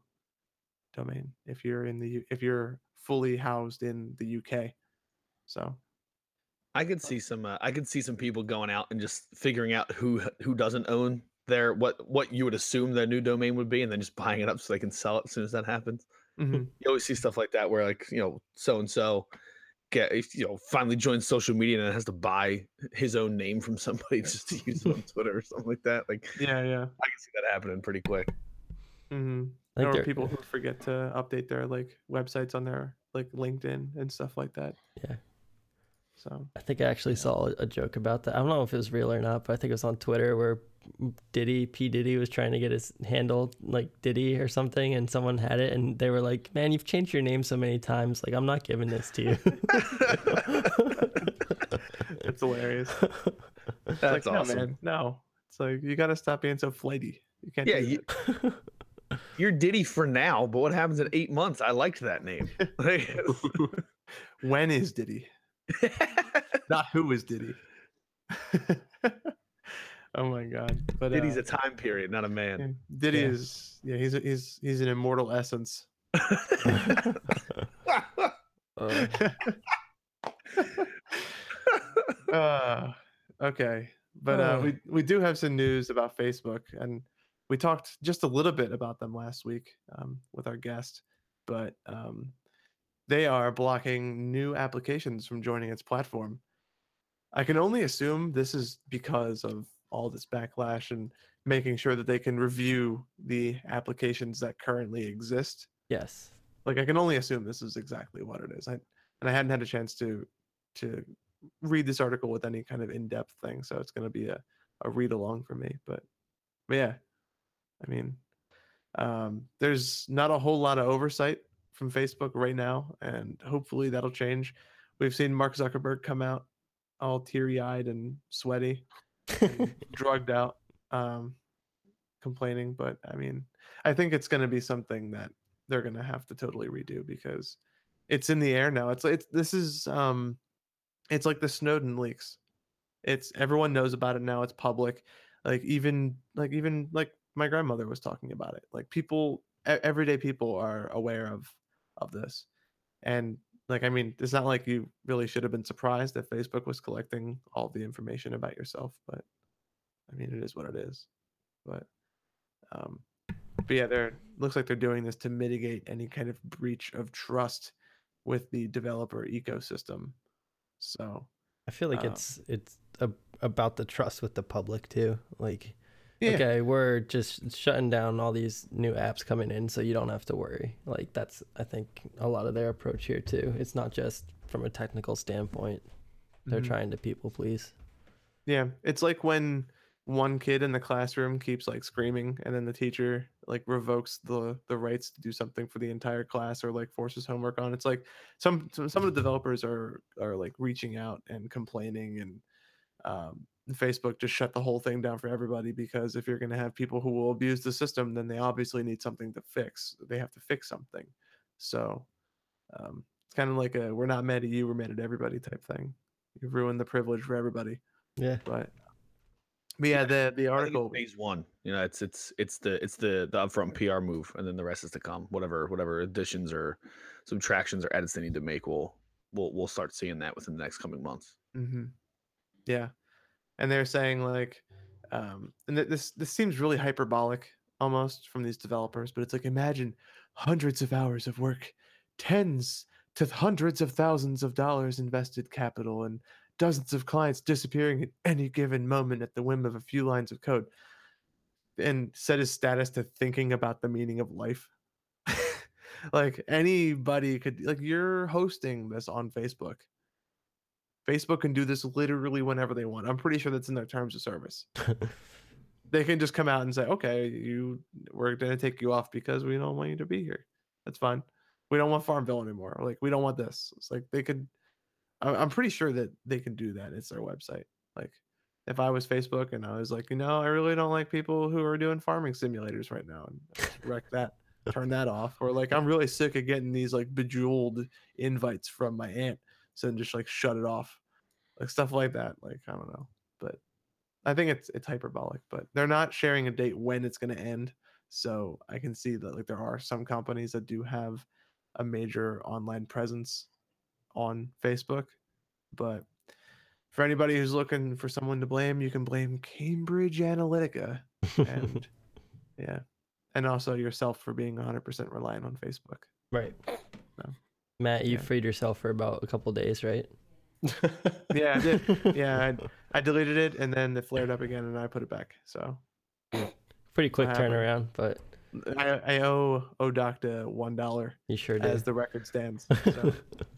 domain if you're in the if you're fully housed in the UK. So I could see some. Uh, I could see some people going out and just figuring out who who doesn't own their what what you would assume their new domain would be, and then just buying it up so they can sell it as soon as that happens. mhm. You always see stuff like that where like you know so and so get you know finally joins social media and then has to buy his own name from somebody just to use it on Twitter or something like that. Like yeah, yeah. I can see that happening pretty quick. Mm-hmm. I think Or they're- people who forget to update their like websites on their like LinkedIn and stuff like that. Yeah. So I think I actually saw a joke about that. I don't know if it was real or not, but I think it was on Twitter where Diddy, P Diddy, was trying to get his handle like Diddy or something, and someone had it, and they were like, "Man, you've changed your name so many times. Like, I'm not giving this to you." it's hilarious. That's like, no, awesome. man, no. It's like you got to stop being so flighty. You can't. Yeah, do you, that. you're Diddy for now, but what happens in eight months? I liked that name. When is Diddy? Not who is Diddy. oh my god! But Diddy's uh, a time period, not a man. yeah, Diddy Yeah. is yeah. He's a, he's he's an immortal essence. Uh, uh, okay, but uh, Uh. we we do have some news about Facebook, and we talked just a little bit about them last week um, with our guest, but um, they are blocking new applications from joining its platform. I can only assume this is because of all this backlash and making sure that they can review the applications that currently exist yes. like I can only assume this is exactly what it is. I and I hadn't had a chance to to read this article with any kind of in-depth thing, so it's going to be a a read along for me. But, but yeah, I mean, um, there's not a whole lot of oversight from Facebook right now, and hopefully that'll change. We've seen Mark Zuckerberg come out all teary-eyed and sweaty, and drugged out. Um, complaining, but I mean, I think it's going to be something that they're going to have to totally redo because it's in the air now. It's it's this is um it's like the Snowden leaks. It's everyone knows about it now. It's public. Like even like even like my grandmother was talking about it. Like people everyday people are aware of of this. And like I mean, it's not like you really should have been surprised that Facebook was collecting all the information about yourself, but I mean, it is what it is. But um but yeah, they're looks like they're doing this to mitigate any kind of breach of trust with the developer ecosystem. So I feel like Um, it's it's a, about the trust with the public too. Like, yeah, okay, we're just shutting down all these new apps coming in, so you don't have to worry. Like that's I think a lot of their approach here too. It's not just from a technical standpoint. They're mhm. trying to people please. Yeah, it's like when one kid in the classroom keeps like screaming and then the teacher like revokes the the rights to do something for the entire class or like forces homework on. It's like some some, some of the developers are are like reaching out and complaining and um Facebook just shut the whole thing down for everybody because if you're going to have people who will abuse the system then they obviously need something to fix. They have to fix something. So um it's kind of like a we're not mad at you, we're mad at everybody type thing. You've ruined the privilege for everybody Yeah. but but yeah, the the I think it's article. phase one. You know, it's it's it's the it's the the upfront PR move, and then the rest is to come. Whatever whatever additions or subtractions or edits they need to make, we'll we'll we'll start seeing that within the next coming months. hmm Yeah, and they're saying like, um, and th- this this seems really hyperbolic almost from these developers, but it's like imagine hundreds of hours of work, tens to hundreds of thousands of dollars invested capital, and dozens of clients disappearing at any given moment at the whim of a few lines of code, and set his status to thinking about the meaning of life. like anybody could like you're hosting this on Facebook. Facebook can do this literally whenever they want. I'm pretty sure that's in their terms of service. they can just come out and say, "Okay, you we're going to take you off because we don't want you to be here." That's fine. We don't want Farmville anymore. Like we don't want this. It's like they could I'm pretty sure that they can do that. It's their website. Like if I was Facebook and I was like, you know, I really don't like people who are doing farming simulators right now, and wreck that, turn that off, or like I'm really sick of getting these like bejeweled invites from my aunt, so then just like shut it off, like stuff like that. Like I don't know, but I think it's it's hyperbolic, but they're not sharing a date when it's going to end. So I can see that like there are some companies that do have a major online presence on Facebook, but for anybody who's looking for someone to blame, you can blame Cambridge Analytica and yeah, and also yourself for being 100% reliant on Facebook. right. No. Matt, you Yeah. freed yourself for about a couple days, right? Yeah, I did. Yeah, I, I deleted it and then it flared up again and I put it back. So Pretty quick happened. turnaround, but I, I owe Odocta one dollar you sure did. as the record stands. So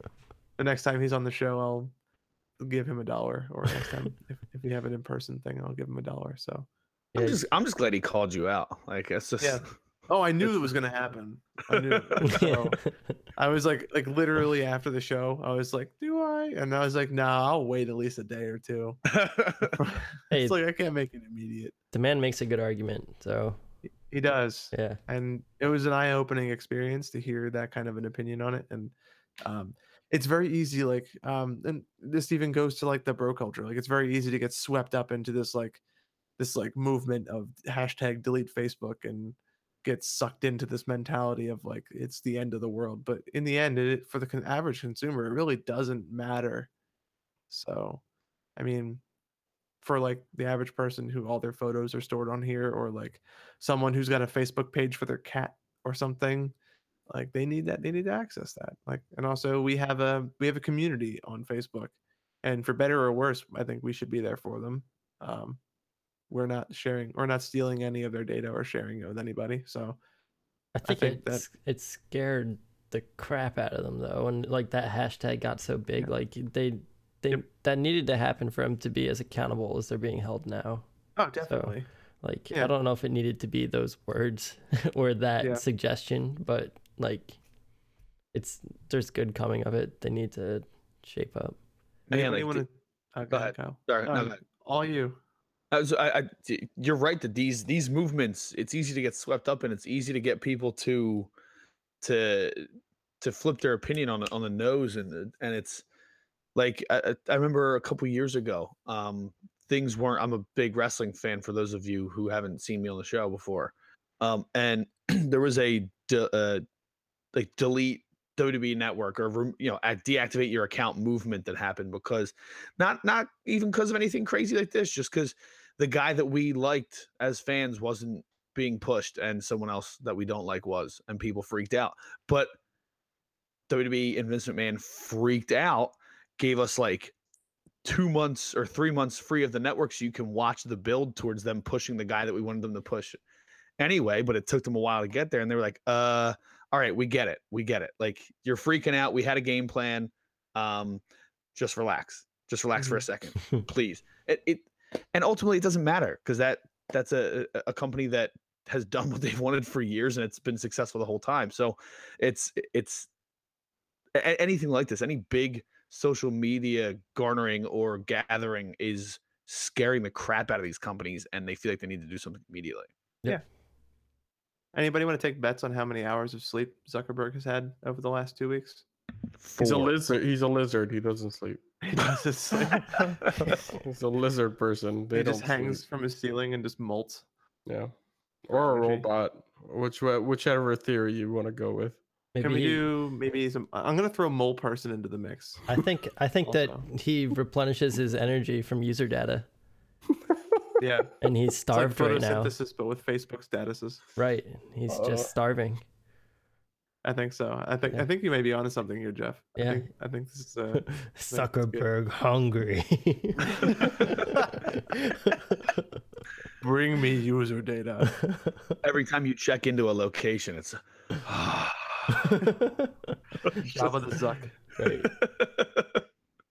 the next time he's on the show, I'll give him a dollar, or next time if, if we have an in person thing, I'll give him a dollar. So I'm Yeah, just I'm just glad he called you out. Like it's just Yeah. Oh, I knew it was gonna happen. I knew. So I was like, like literally after the show, I was like, do I? And I was like, nah, I'll wait at least a day or two. Hey, it's like I can't make it immediate. the man makes a good argument, so He does. yeah. and it was an eye-opening experience to hear that kind of an opinion on it and um it's very easy like um and this even goes to like the bro culture like it's very easy to get swept up into this like this like movement of hashtag delete facebook and get sucked into this mentality of like it's the end of the world but in the end it for the average consumer it really doesn't matter. So i mean for like the average person who all their photos are stored on here or like someone who's got a Facebook page for their cat or something like they need that they need to access that. Like and also we have a we have a community on Facebook and for better or worse I think we should be there for them. Um we're not sharing we're not stealing any of their data or sharing it with anybody so I think, think that- it's it scared the crap out of them though, and like that hashtag got so big, like they they Yep. that needed to happen for them to be as accountable as they're being held now. oh definitely Like Yeah. I don't know if it needed to be those words or that Yeah. suggestion, but like it's there's good coming of it. They need to shape up. Man, Anybody like, wanna- uh, go ahead. Kyle. Sorry, no, Um, go ahead. all you I I, I, you're right that these these movements, it's easy to get swept up, and it's easy to get people to to to flip their opinion on on the nose, and and it's like I, I- I remember a couple years ago, um, things weren't. I'm a big wrestling fan. For those of you who haven't seen me on the show before, um, and there was a de- uh, like delete WWE Network or you know at deactivate your account movement that happened because not not even because of anything crazy like this, just because the guy that we liked as fans wasn't being pushed and someone else that we don't like was, and people freaked out. But WWE and Vince McMahon freaked out, gave us like two months or three months free of the network so you can watch the build towards them pushing the guy that we wanted them to push anyway, but it took them a while to get there. And they were like, uh, all right, we get it. We get it. Like you're freaking out. We had a game plan. Um, just relax. Just relax for a second, please. It, it and ultimately it doesn't matter because that that's a a- a company that has done what they've wanted for years and it's been successful the whole time. So it's it's a- a- anything like this, any big social media garnering or gathering is scaring the crap out of these companies and they feel like they need to do something immediately. Yeah. Anybody want to take bets on how many hours of sleep Zuckerberg has had over the last two weeks? He's a lizard. He's a lizard. He doesn't sleep. He does this. He's a lizard person. They he don't just hangs sleep. from his ceiling and just molts. Yeah. Or a energy. robot. Which whichever theory you want to go with. Maybe Can we he- do maybe some? I'm gonna throw mole person into the mix. I think I think that he replenishes his energy from user data, Yeah, and he's it's like starved right now. photosynthesis, but with Facebook statuses. Right, he's Uh, just starving. I think so. I think Yeah. I think you may be onto something here, Jeff. I Yeah. think, I think this is. Uh, Zuckerberg hungry. bring me user data. Every time you check into a location, it's Jabba the Zuck. right.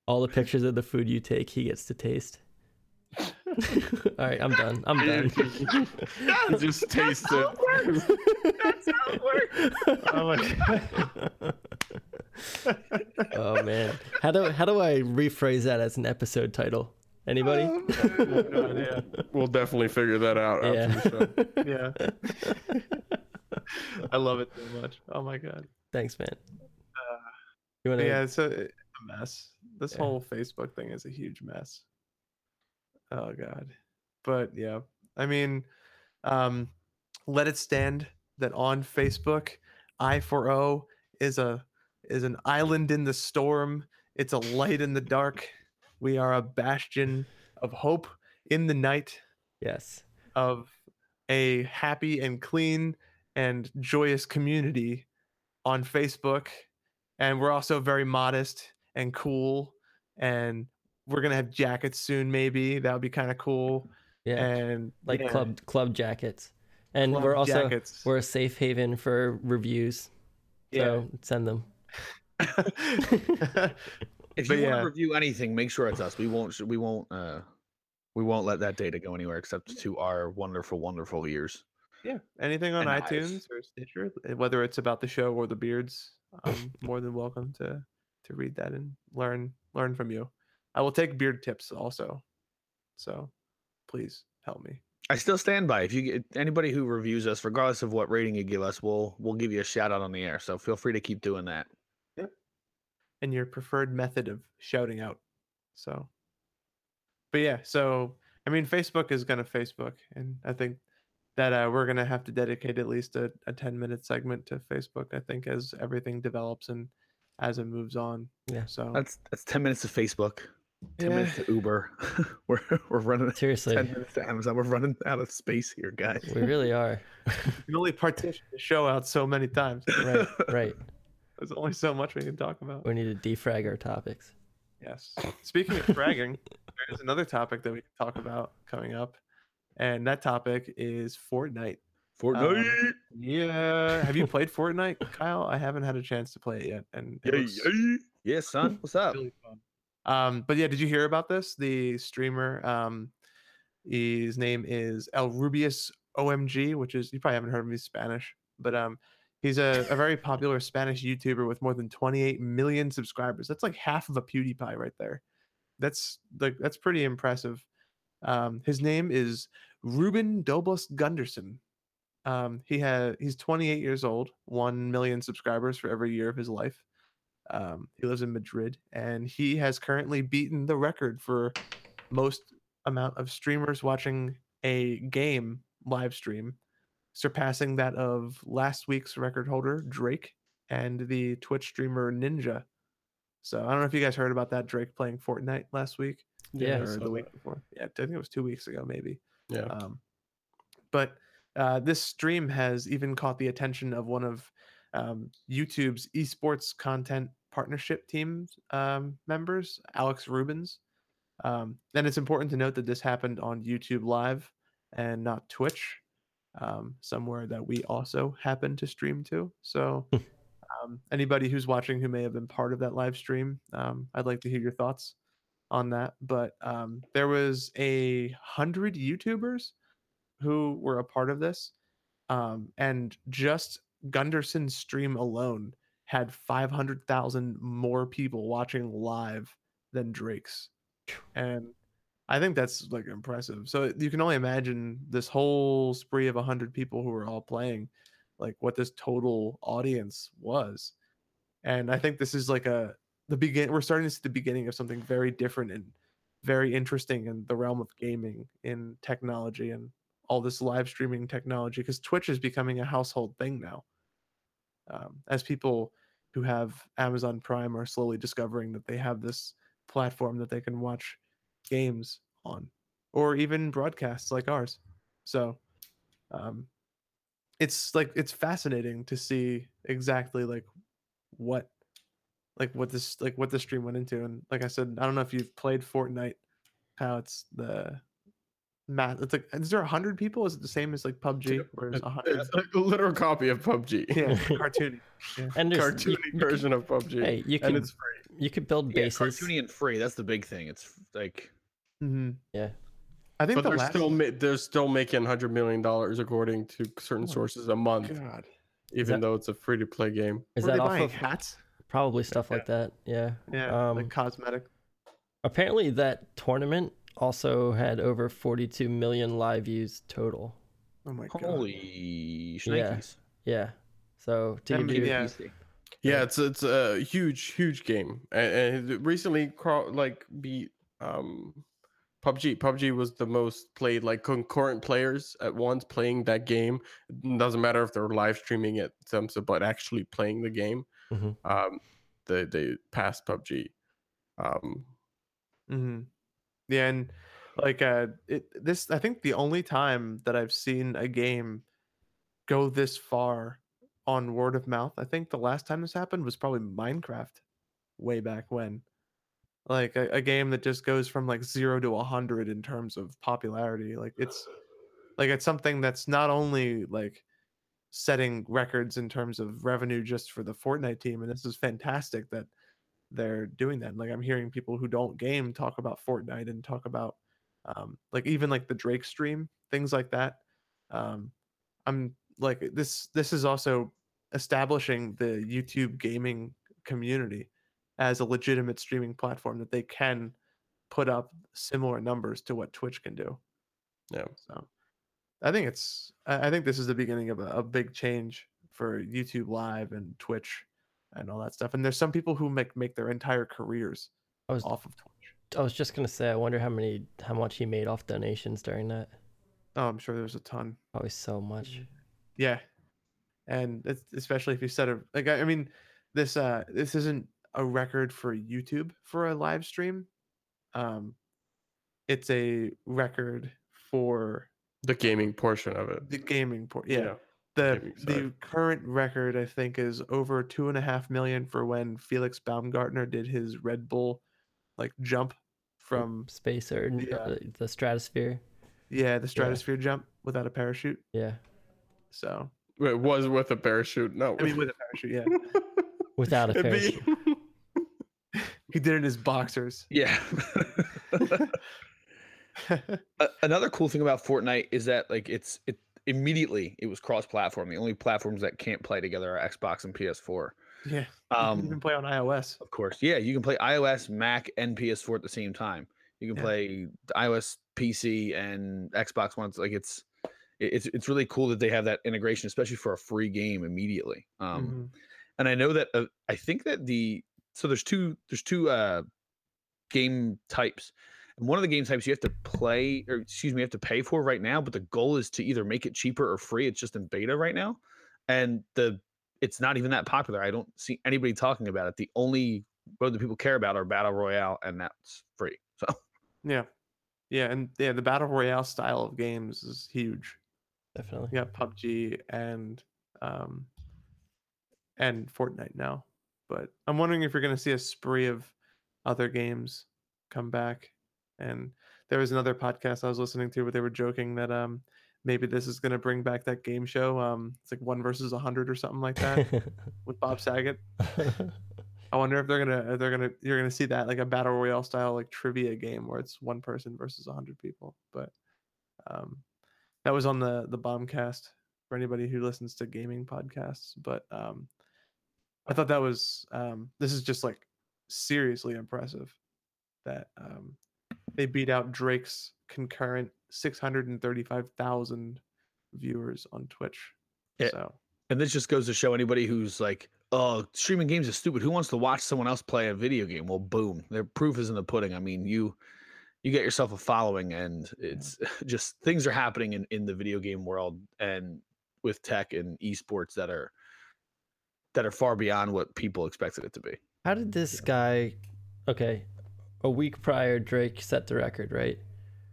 All the pictures of the food you take, he gets to taste. All right, I'm done. I'm done. He just tasted. Oh my god. oh man, how do how do I rephrase that as an episode title? Anybody? I have no idea. We'll definitely figure that out after the show. Yeah. I love it so much. Oh my god. Thanks, man. Uh, You wanna... yeah, it's a, a mess. This Yeah. whole Facebook thing is a huge mess. Oh god. But yeah, I mean, um, let it stand that on Facebook, I for O is a is an island in the storm. It's a light in the dark. We are a bastion of hope in the night Yes. of a happy and clean and joyous community on Facebook. And we're also very modest and cool. And we're gonna have jackets soon, maybe. That would be kind of cool. Yeah. And like yeah, club club jackets, and club we're also jackets. we're a safe haven for reviews. So send them. if But you want to review anything, make sure it's us. We won't we won't uh we won't let that data go anywhere except to our wonderful, wonderful ears. yeah. Anything on And iTunes eyes. or Stitcher, uh, whether it's about the show or the beards, I'm more than welcome to to read that and learn learn from you. I will take beard tips also. So please help me. I still stand by. If you get anybody who reviews us, regardless of what rating you give us, we'll we'll give you a shout out on the air. So feel free to keep doing that. Yep. And your preferred method of shouting out. So, but yeah, so I mean, Facebook is gonna Facebook, and I think that uh, we're gonna have to dedicate at least a, a ten minute segment to Facebook. I think as everything develops and as it moves on. Yeah. So That's that's ten minutes of Facebook, ten Yeah. minutes to Uber. we're we're running Seriously, ten minutes to Amazon. We're running out of space here, guys. we really are. you can only partition the show out so many times. Right, right. There's only so much we can talk about. We need to defrag our topics. Yes. Speaking of fragging, there's another topic that we can talk about coming up, and that topic is Fortnite. Fortnite. Um, yeah. Have you played Fortnite, Kyle? I haven't had a chance to play it yet, and it Yeah, looks yeah. yeah, son. What's up? really fun. Um, but yeah, did you hear about this? The streamer, um, his name is El Rubius OMG, which is you probably haven't heard of him. He's Spanish, but um, he's a, a very popular Spanish YouTuber with more than 28 million subscribers. That's like half of a PewDiePie right there. That's like that's pretty impressive. Um, his name is Ruben Doblas Gundersen. Um, he had he's 28 years old, one million subscribers for every year of his life. Um, he lives in Madrid, and he has currently beaten the record for most amount of streamers watching a game live stream, surpassing that of last week's record holder Drake and the Twitch streamer Ninja. So I don't know if you guys heard about that Drake playing Fortnite last week Yeah, or the week that. before. Yeah, I think it was two weeks ago, maybe. Yeah. Um, but uh, this stream has even caught the attention of one of um, YouTube's esports content partnership team um, members, Alex Rubens. Um, and it's important to note that this happened on YouTube Live and not Twitch, um, somewhere that we also happen to stream to. So, um, anybody who's watching who may have been part of that live stream, um, I'd like to hear your thoughts on that. But um, there was a hundred YouTubers who were a part of this, um, and just Gundersen's stream alone had 500,000 more people watching live than Drake's. And I think that's like impressive. So you can only imagine this whole spree of 100 people who were all playing, like what this total audience was. And I think this is like a the begin we're starting to see the beginning of something very different and very interesting in the realm of gaming in technology and all this live streaming technology because Twitch is becoming a household thing now. Um, as people who have Amazon Prime are slowly discovering that they have this platform that they can watch games on, or even broadcasts like ours. So, um, it's like it's fascinating to see exactly like what, like what this like what the stream went into, and like I said, I don't know if you've played Fortnite, how it's the math. It's like is there a hundred people? Is it the same as like PUBG, where it's a hundred? It's like a literal copy of PUBG. Yeah, cartoony. And Cartoony you, you could- version of PUBG. hey, you and can it's free. you could build Yeah, bases. cartoony and free. That's the big thing. It's like hmm Yeah. I think But the they're last. still ma- they're still making hundred million dollars according to certain Oh, sources a month, God, even that- though it's a free to play game. Is were that they off buying of hats? probably stuff like that? Yeah. Yeah, Um, like cosmetic. Apparently, that tournament also had over 42 million live views total. Oh my god. holy Yeah. shnikes. Yeah. So to give you, yeah. Yeah, it's it's a huge huge game, and, and recently like beat um PUBG. PUBG was the most played like concurrent players at once playing that game. It doesn't matter if they're live streaming it, some but actually playing the game. Mhm. Um, they they passed PUBG. Um, hmm Yeah, and like uh, it this I think the only time that I've seen a game go this far on word of mouth. I think the last time this happened was probably Minecraft, way back when. Like a, a game that just goes from like zero to a hundred in terms of popularity. Like it's like it's something that's not only like setting records in terms of revenue just for the Fortnite team, and this is fantastic that they're doing that. Like I'm hearing people who don't game talk about Fortnite and talk about um, like even like the Drake stream, things like that. Um, I'm like this. This is also establishing the YouTube gaming community as a legitimate streaming platform that they can put up similar numbers to what Twitch can do. Yeah. So I think it's I think this is the beginning of a, a big change for YouTube Live and Twitch and all that stuff. And there's some people who make make their entire careers I was off of Twitch. I was just gonna say, I wonder how many how much he made off donations during that. Oh, I'm sure there's a ton. Probably so much. Yeah, and it's, especially if you set a like I I mean, this uh this isn't a record for YouTube for a live stream. Um, it's a record for the gaming portion of it. the gaming port. Yeah, Yeah. The the current record I think is over two and a half million for when Felix Baumgartner did his Red Bull like jump from Space or Yeah. uh, the stratosphere. yeah the stratosphere jump without a parachute. Yeah. So It was with a parachute. No, I mean with a parachute, yeah. Without a It'd be- parachute. He did it in his boxers. Yeah. A- Another cool thing about Fortnite is that like it's it immediately it was cross-platform. The only platforms that can't play together are Xbox and PS4. yeah. um, you can Um, play on iOS. of course, yeah, you can play iOS, Mac, and PS4 at the same time. You can Yeah. play iOS, PC and Xbox One. It's like it's it's it's really cool that they have that integration, especially for a free game immediately. Um, Mhm. and I know that uh, I think that the so there's two there's two uh game types. And one of the game types you have to play or excuse me, you have to pay for right now, but the goal is to either make it cheaper or free. It's just in beta right now. And the it's not even that popular. I don't see anybody talking about it. The only road that people care about are battle royale and that's free. So Yeah. Yeah, and yeah, the battle royale style of games is huge. Definitely. yeah, PUBG and um and Fortnite now. But I'm wondering if you're gonna see a spree of other games come back. And there was another podcast I was listening to where they were joking that um maybe this is gonna bring back that game show. Um it's like one versus a hundred or something like that with Bob Saget. I wonder if they're gonna if they're gonna you're gonna see that like a battle royale style like trivia game where it's one person versus a hundred people. But um, that was on the the bombcast for anybody who listens to gaming podcasts. But um, I thought that was um, this is just like seriously impressive that um, they beat out Drake's concurrent six hundred and thirty five thousand viewers on Twitch. Yeah. So and this just goes to show anybody who's like, oh, streaming games is stupid. Who wants to watch someone else play a video game? Well, boom. Their proof is in the pudding. I mean, you you get yourself a following and it's just things are happening in, in the video game world and with tech and esports that are that are far beyond what people expected it to be. How did this guy? Okay, a week prior, Drake set the record, right?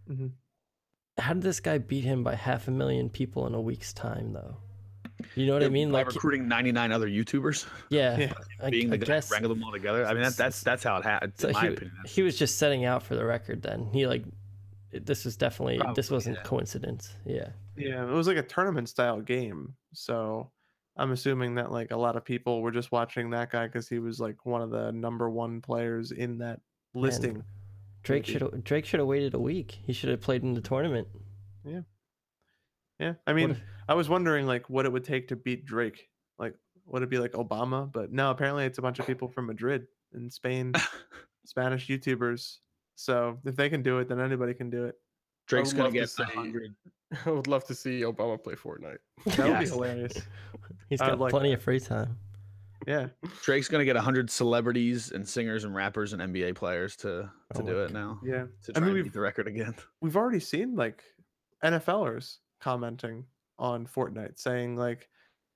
Mhm. How did this guy beat him by half a million people in a week's time, though? You know what I mean? by Like, recruiting 99 other YouTubers, yeah, Yeah. I, being I the guy guess. that wrangled them all together. I mean, that's that's that's how it happened. So in my he, opinion. That's- he was just setting out for the record. Then he like, this was definitely this wasn't yeah. coincidence. Yeah, Yeah, it was like a tournament style game. So I'm assuming that like a lot of people were just watching that guy because he was like one of the number one players in that listing. Drake Maybe. should have Drake should have waited a week. He should have played in the tournament. Yeah, yeah. I mean, if- I was wondering like what it would take to beat Drake. Like, would it be like Obama? But no, apparently it's a bunch of people from Madrid and Spain, Spanish YouTubers. So if they can do it, then anybody can do it. Drake's gonna love to get 100. I would love to see Obama play Fortnite. That would be hilarious. He's got like plenty that. of free time. Yeah, Drake's gonna get 100 celebrities and singers and rappers and NBA players to to Oh do my it now yeah. to I try mean, and beat the record again. we've already seen like NFLers commenting on Fortnite saying like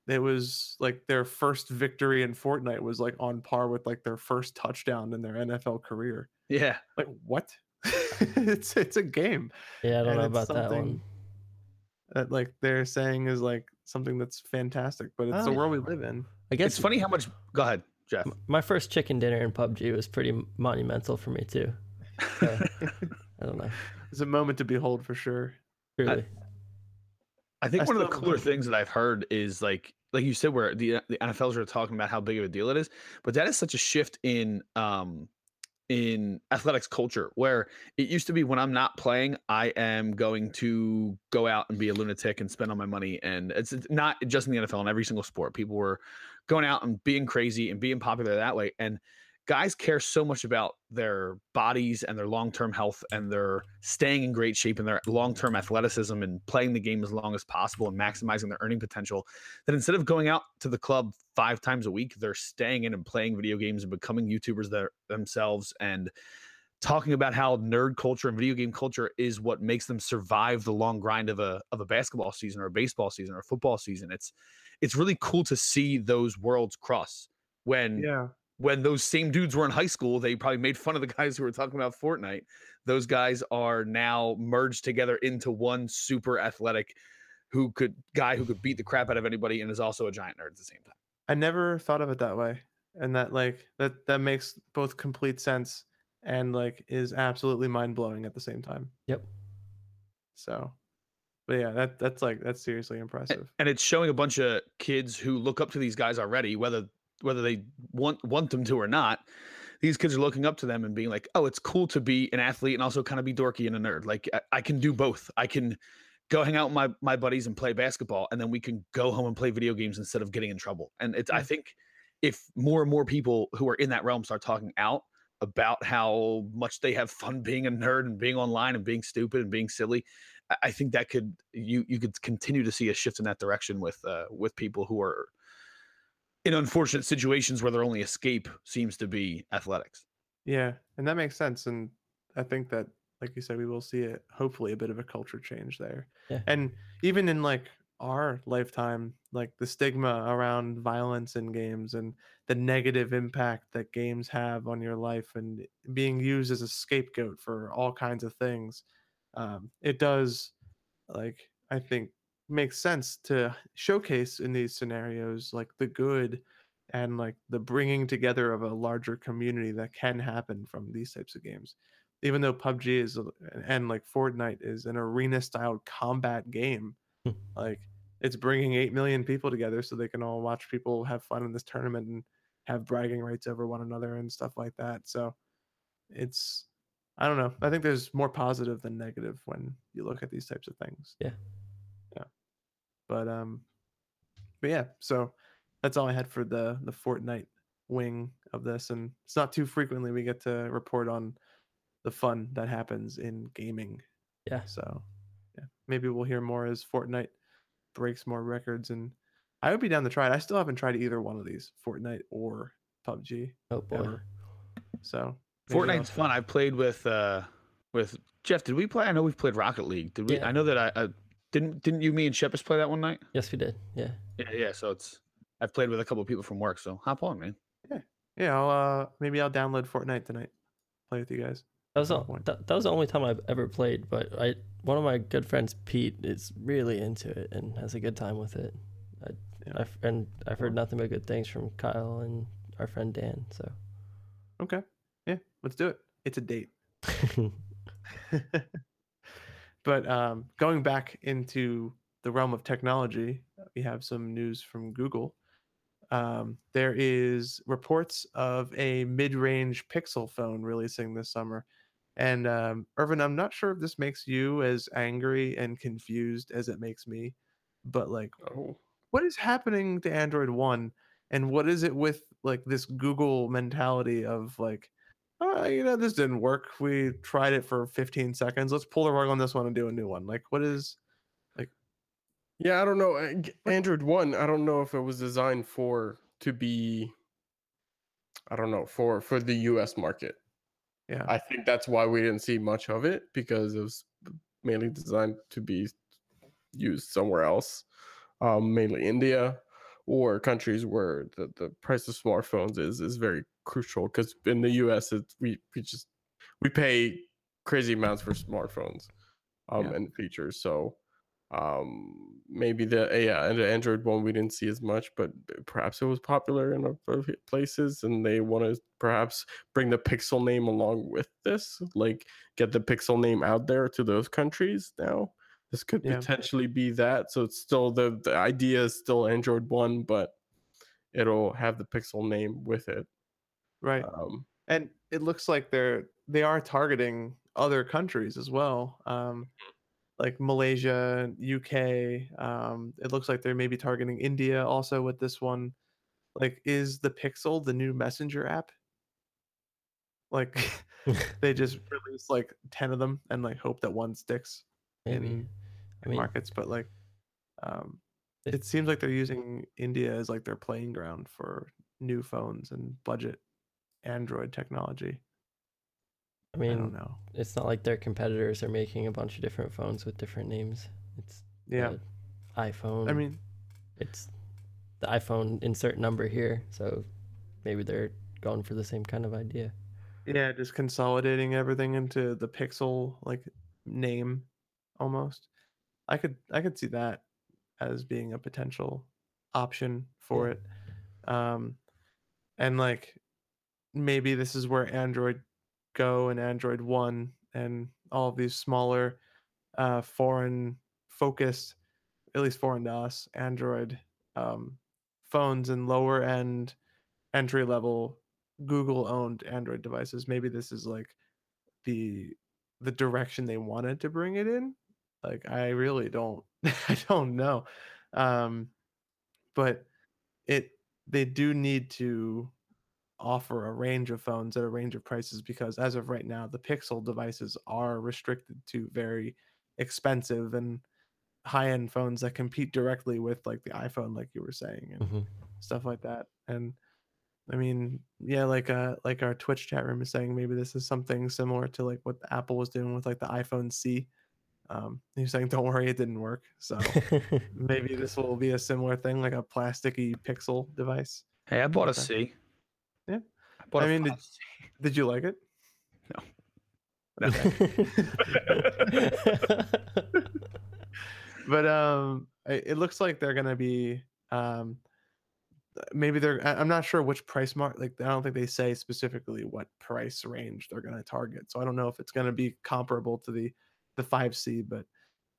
it was like their first victory in Fortnite was like on par with like their first touchdown in their NFL career. Yeah, Like what? it's it's a game Yeah, I don't And know about that one. that like they're saying is like something that's fantastic, but it's the Oh. world we live in. I guess it's funny how much. Go ahead, Jeff. my first chicken dinner in PUBG was pretty monumental for me too. So, I don't know. It's a moment to behold for sure. Really, I think I one of the cooler heard- things that I've heard is like like you said, where the the NFLs are talking about how big of a deal it is, but that is such a shift in um in athletics culture where it used to be when I'm not playing, I am going to go out and be a lunatic and spend all my money. And it's it's not just in the NFL, in every single sport. People were going out and being crazy and being popular that way. And guys care so much about their bodies and their long-term health and their staying in great shape and their long-term athleticism and playing the game as long as possible and maximizing their earning potential that instead of going out to the club five times a week they're staying in and playing video games and becoming youtubers their, themselves and talking about how nerd culture and video game culture is what makes them survive the long grind of a of a basketball season or a baseball season or a football season it's it's really cool to see those worlds cross when Yeah. when those same dudes were in high school, they probably made fun of the guys who were talking about Fortnite. Those guys are now merged together into one super athletic who could guy who could beat the crap out of anybody and is also a giant nerd at the same time. I never thought of it that way. And that like that that makes both complete sense and like is absolutely mind blowing at the same time. Yep. So but yeah, that that's like that's seriously impressive. And it's showing a bunch of kids who look up to these guys already, whether whether they want want them to or not. These kids are looking up to them and being like, "Oh, it's cool to be an athlete and also kind of be dorky and a nerd. Like I, I can do both. I can go hang out with my my buddies and play basketball, and then we can go home and play video games instead of getting in trouble." And it's I think if more and more people who are in that realm start talking out, about how much they have fun being a nerd and being online and being stupid and being silly. I- I think that could you you could continue to see a shift in that direction with uh, with people who are in unfortunate situations where their only escape seems to be athletics. Yeah, and that makes sense. And I think that, like you said, we will see it. Hopefully, a bit of a culture change there. Yeah. And even in like our lifetime, like the stigma around violence in games and the negative impact that games have on your life and being used as a scapegoat for all kinds of things, um, it does, like I think, makes sense to showcase in these scenarios like the good and like the bringing together of a larger community that can happen from these types of games even though pubg is and like fortnite is an arena style combat game Hmm. like it's bringing 8 million people together so they can all watch people have fun in this tournament and have bragging rights over one another and stuff like that so it's i don't know i think there's more positive than negative when you look at these types of things Yeah. yeah but um but yeah so that's all I had for the the Fortnite wing of this, and it's not too frequently we get to report on the fun that happens in gaming. Yeah. So yeah, maybe we'll hear more as Fortnite breaks more records, and I would be down to try it. I still haven't tried either one of these, Fortnite or PUBG. Oh boy. Ever. So Fortnite's fun. I played with uh with Jeff. Did we play? I know we've played Rocket League. Did we? Yeah. I know that I, I didn't. Didn't you, me, and Shepis play that one night? Yes, we did. Yeah. Yeah, yeah. So it's I've played with a couple of people from work. So hop on, man. Yeah, yeah. I'll uh maybe I'll download Fortnite tonight. Play with you guys. That was, some the, that, that was the only time I've ever played, but I one of my good friends Pete is really into it and has a good time with it. I, Yeah. I've, and I've heard nothing but good things from Kyle and our friend Dan. So Okay. Yeah, let's do it. It's a date. but um, going back into the realm of technology, we have some news from Google. Um, there is reports of a mid-range Pixel phone releasing this summer, and um, Irvin, I'm not sure if this makes you as angry and confused as it makes me, but like, Oh. what is happening to Android One, and what is it with like this Google mentality of like, oh, you know, this didn't work. We tried it for 15 seconds. Let's pull the rug on this one and do a new one. Like, what is? Like, yeah, I don't know. uh, Android One, I don't know if it was designed for to be. I don't know for for the U.S. market. Yeah, I think that's why we didn't see much of it because it was mainly designed to be used somewhere else, um, mainly India or countries where the, the price of smartphones is is very crucial. Because in the U.S., it, we we just we pay crazy amounts for smartphones um, Yeah. and features. So um maybe the yeah and the android one we didn't see as much but perhaps it was popular in other places and they want to perhaps bring the pixel name along with this like get the pixel name out there to those countries now this could Yeah. potentially be that so it's still the the idea is still android one but it'll have the pixel name with it right. um and it looks like they're they are targeting other countries as well um like malaysia uk um it looks like they're maybe targeting india also with this one like is the pixel the new messenger app like they just release like 10 of them and like hope that one sticks maybe. in I mean, markets but like um If- it seems like they're using india as like their playing ground for new phones and budget android technology I i mean, don't know it's not like their competitors are making a bunch of different phones with different names. It's yeah iPhone. i mean it's the iPhone insert number here, so maybe they're going for the same kind of idea. Yeah, just consolidating everything into the Pixel like name almost. I could I could see that as being a potential option for Yeah. it. Um and like maybe this is where Android Go and Android 1 and all of these smaller uh foreign focused at least foreign to us Android um phones and lower end entry level Google owned Android devices. Maybe this is like the the direction they wanted to bring it in. Like I really don't I don't know. Um but it they do need to offer a range of phones at a range of prices because as of right now the Pixel devices are restricted to very expensive and high-end phones that compete directly with like the iPhone like you were saying and Mhm. stuff like that. And I mean, yeah, like uh like our Twitch chat room is saying maybe this is something similar to like what Apple was doing with like the iPhone C. Um he's saying don't worry it didn't work. So maybe this will be a similar thing like a plasticky pixel device. Hey, I bought a Okay. C. I I mean, did- Did you like it? No. But um it, looks like they're gonna be um maybe they're i'm not sure which price mark like i don't think they say specifically what price range they're gonna target so i don't know if it's gonna be comparable to the the 5c but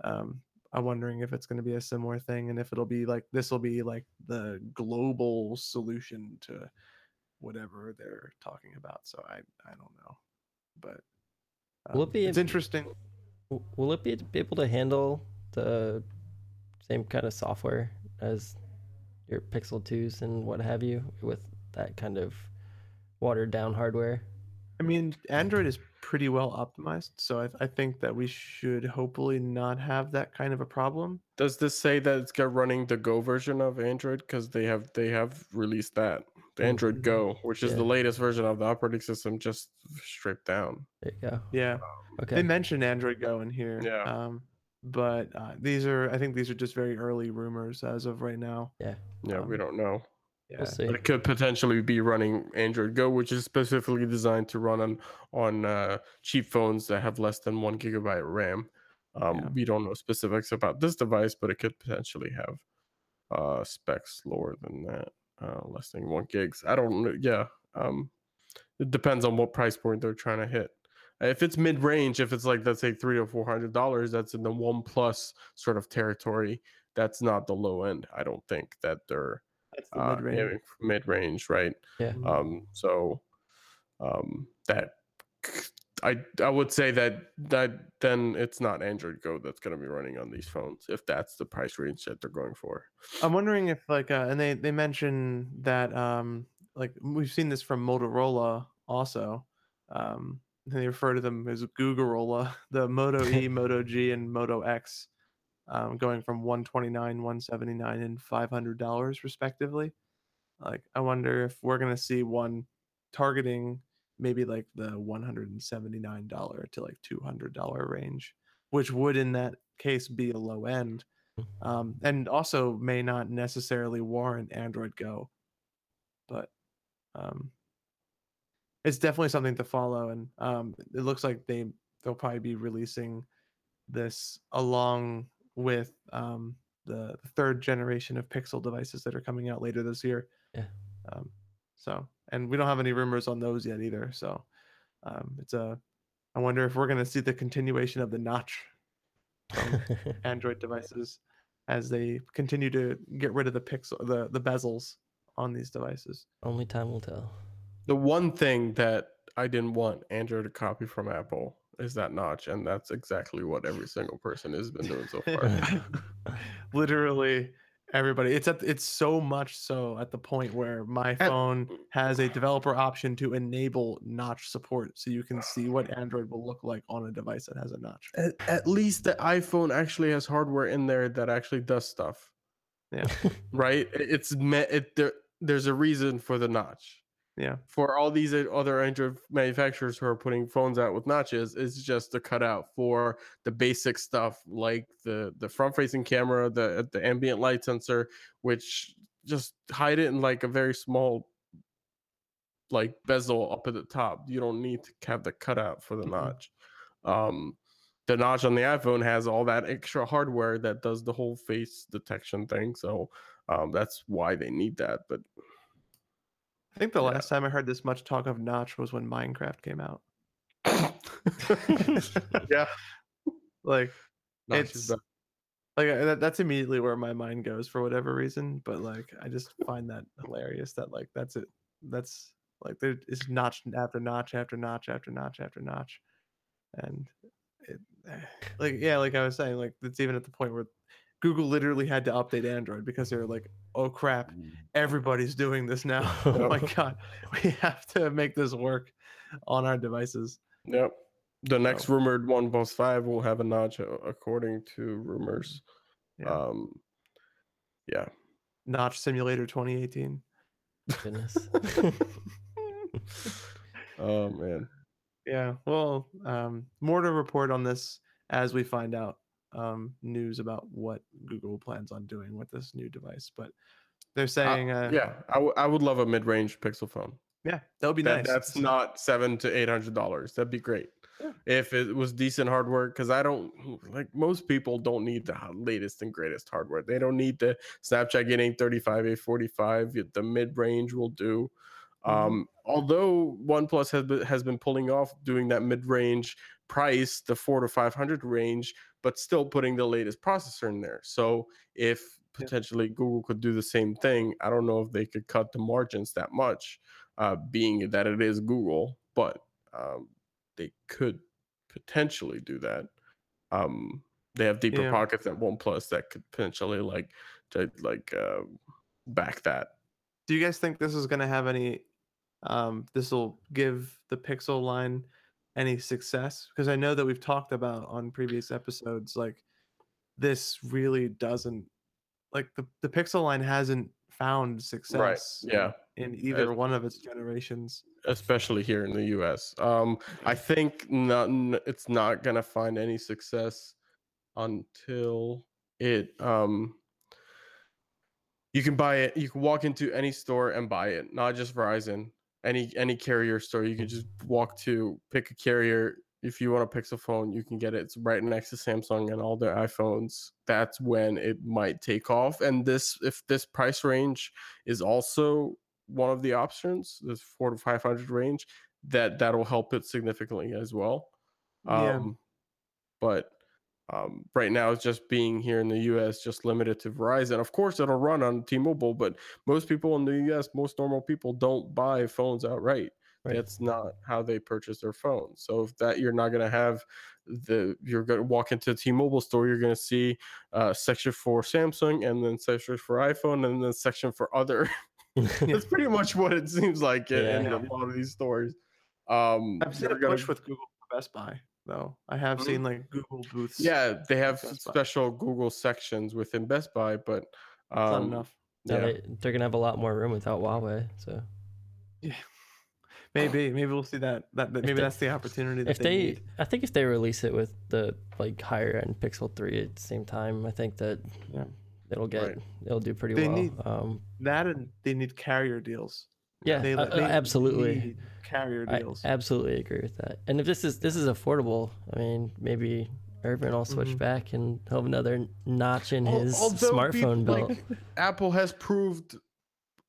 um i'm wondering if it's gonna be a similar thing and if it'll be like this will be like the global solution to whatever they're talking about so i i don't know but Will it um, be it's ab- interesting Will it be be able to handle the same kind of software as your Pixel 2s and what have you with that kind of watered down hardware? I mean, Android is pretty well optimized, so I, I think that we should hopefully not have that kind of a problem. Does this say that it's got running the Go version of Android? Because they have they have released that the Android Mhm. Go, which is Yeah. the latest version of the operating system, just stripped down. There you go. Yeah, Okay. they mentioned Android Go in here. Yeah. Um, but uh, these are, I think, these are just very early rumors as of right now. Yeah, Yeah, we Um, don't know. Yeah. We'll see. But it could potentially be running Android Go, which is specifically designed to run on on uh, cheap phones that have less than one gigabyte RAM. Um, Yeah. We don't know specifics about this device, but it could potentially have uh, specs lower than that, uh, less than one gigs. I don't know. Yeah, um, it depends on what price point they're trying to hit. If it's mid range, if it's like let's say three or four hundred dollars, that's in the one plus sort of territory. That's not the low end. I don't think that they're the uh, mid-range. mid range, right? Yeah. Um, so um, that I I would say that that then it's not Android Go that's going to be running on these phones if that's the price range that they're going for. I'm wondering if like, uh, and they they mention that um, like we've seen this from Motorola also. Um, they refer to them as Googlerola, the Moto E, Moto G, and Moto X, um, going from 129, 179, and 500 dollars respectively. Like, I wonder if we're gonna see one targeting maybe like the 179 dollar to like 200 dollar range, which would in that case be a low end um, and also may not necessarily warrant Android Go, but um, it's definitely something to follow. And um, it looks like they they'll probably be releasing this along with um, the, the third generation of Pixel devices that are coming out later this year. Yeah. Um, so, and we don't have any rumors on those yet either. So, um, it's a. I wonder if we're going to see the continuation of the notch from Android devices as they continue to get rid of the pixel the the bezels on these devices. Only time will tell. The one thing that I didn't want Android to copy from Apple is that notch, and that's exactly what every single person has been doing so far. Literally everybody. It's at it's so much so at the point where my phone has a developer option to enable notch support so you can see what Android will look like on a device that has a notch. at, at least the iPhone actually has hardware in there that actually does stuff. Yeah. right? It's me- it there. There's a reason for the notch. Yeah. For all these other Android manufacturers who are putting phones out with notches, it's just a cutout for the basic stuff like the the front facing camera, the the ambient light sensor, which just hide it in like a very small like bezel up at the top. You don't need to have the cutout for the Mhm. notch. Um, the notch on the iPhone has all that extra hardware that does the whole face detection thing. So um, that's why they need that. But I think the Yeah. last time I heard this much talk of notch was when Minecraft came out. yeah, Like notch It's- like uh, that, that's immediately where my mind goes for whatever reason but like i just find that hilarious that like that's it that's like there is notch after notch after notch after notch after notch and it like yeah like i was saying like it's even at the point where Google literally had to update Android because they were like, "Oh crap, everybody's doing this now. oh my god, we have to make this work on our devices." Yep. The next So- rumored OnePlus 5 will have a notch, uh, according to rumors. Yeah. Um, yeah. Notch Simulator 2018. Goodness. Oh man. Yeah. Well, um, more to report on this as we find out um, news about what Google plans on doing with this new device. But they're Uh, saying, uh, yeah, I, w- I would love a mid-range Pixel phone. yeah, that would be That- nice. That's not seven to eight hundred dollars. That'd be great. Yeah. If it was decent hardware, because I don't like most people don't need the latest and greatest hardware. They don't need the Snapchat getting 35, a 45. The mid range will do. Mhm. Um, although OnePlus has been, has been pulling off doing that mid range price, the four to 500 range, but still putting the latest processor in there. So if Yeah. potentially Google could do the same thing, I don't know if they could cut the margins that much uh, being that it is Google, but um, they could potentially do that. Um, they have deeper Yeah. pockets than OnePlus that could potentially like to like uh, back that. Do you guys think this is going to have any? Um, this will give the Pixel line any success? Because I know that we've talked about on previous episodes, like this really doesn't, like the the Pixel line hasn't found success. right. yeah. In either one of its generations. especially here in the US. Um, I think not, it's not gonna find any success until it um you can buy it you can walk into any store and buy it not just verizon any any carrier store you can just walk to pick a carrier. If you want a pixel phone you can get it. It's right next to samsung and all their iphones. That's when it might take off. And this if this price range is also one of the options this four to 500 range that that'll help it significantly as well. Yeah. um but um, right now it's just being here in the US just limited to Verizon. Of course it'll run on T-Mobile, but most people in the US, most normal people don't buy phones outright. Right. That's not how they purchase their phones. So if that you're not going to have the you're going to walk into a T-Mobile store, you're going to see uh section for Samsung and then section for iPhone and then section for other. That's pretty much what it seems like in, in Yeah. a lot of these stores. Um I've seen they're a gonna- push with Google for Best Buy, though. I have Mhm. seen like Google booths. Yeah, they have special Google sections within Best Buy, but it's not um, enough. Now yeah, they, they're gonna have a lot more room without Huawei. So yeah, Maybe, maybe we'll see that. That, that maybe they- that's the opportunity that if they, they, need. I think if they release it with the like higher end Pixel three at the same time, I think that Yeah. it'll get Right. it'll do pretty They well. need- um, that and they need carrier deals. Yeah, they, uh, uh, they absolutely. need carrier I deals. absolutely agree with that. And if this is this is affordable, I mean, maybe Irvin will switch Mhm. back and have another notch in his although smartphone people- belt. like, Apple has proved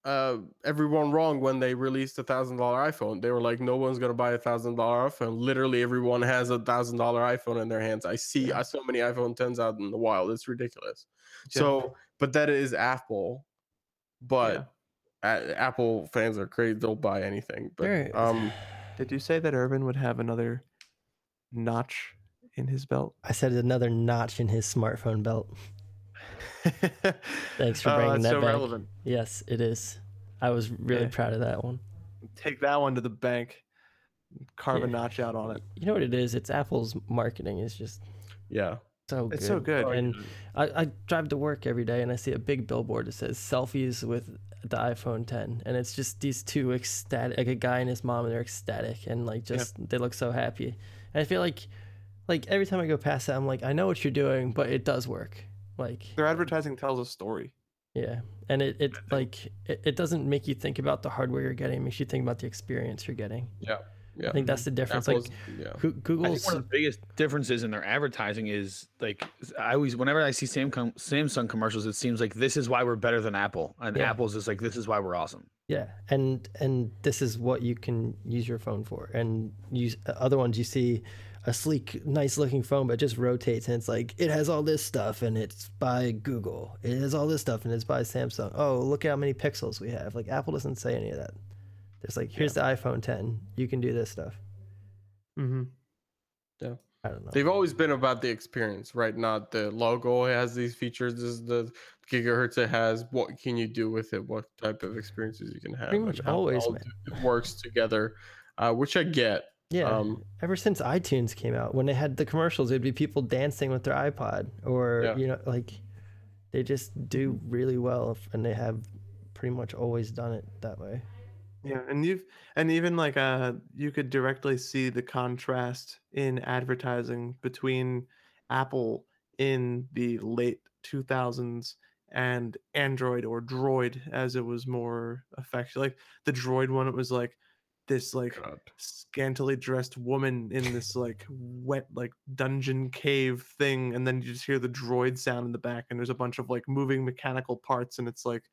uh, everyone wrong when they released a thousand dollar iPhone. They were like, no one's gonna buy a thousand dollar iPhone. Literally, everyone has a thousand dollar iPhone in their hands. I see Yeah. I so many iPhone 10s out in the wild. It's ridiculous. Yeah. So, but that is Apple. But a- Apple fans are crazy. They'll buy anything. But There- um, Did you say that Irvin would have another notch in his belt? I said another notch in his smartphone belt. Thanks for Oh, bringing that's that so back. relevant. Yes, it is. I was really Yeah. proud of that one. Take that one to the bank. Carve a notch out on it. You know what it is? It's Apple's marketing is just yeah. So It's good. so good. And I, I drive to work every day and I see a big billboard that says selfies with the iPhone 10. And it's just these two ecstatic, like a guy and his mom, and they're ecstatic and like Yeah. just, they look so happy. And I feel like, like every time I go past that, I'm like, I know what you're doing, but it does work. Like, Their advertising tells a story. yeah. And it, it like, it, it doesn't make you think about the hardware you're getting, it makes you think about the experience you're getting. Yeah. Yeah. I think that's the difference. Apple's, like, yeah. Goo- I think Google's, one of the biggest differences in their advertising is like I always whenever I see Samsung Samsung commercials, it seems like this is why we're better than Apple, and Yeah. Apple's just like this is why we're awesome. Yeah, and and this is what you can use your phone for. And use uh, other ones you see a sleek, nice looking phone, but it just rotates and it's like it has all this stuff and it's by Google. It has all this stuff and it's by Samsung. Oh, look at how many pixels we have. Like Apple doesn't say any of that. There's like here's the iPhone 10. You can do this stuff. Mm-hmm. I don't know. They've always been about the experience, right? Not the logo has these features. This is the gigahertz it has. What can you do with it? What type of experiences you can have? Pretty much always, man. d- works together, uh, which I get. Yeah. Um, Ever since iTunes came out, when they had the commercials, it'd be people dancing with their iPod, or Yeah. you know, like they just do really well, and they have pretty much always done it that way. Yeah, and you've and even like uh you could directly see the contrast in advertising between Apple in the late 2000s and Android or Droid as it was more effective. Like the Droid one it was like this like God. scantily dressed woman in this like wet like dungeon cave thing and then you just hear the droid sound in the back and there's a bunch of like moving mechanical parts and it's like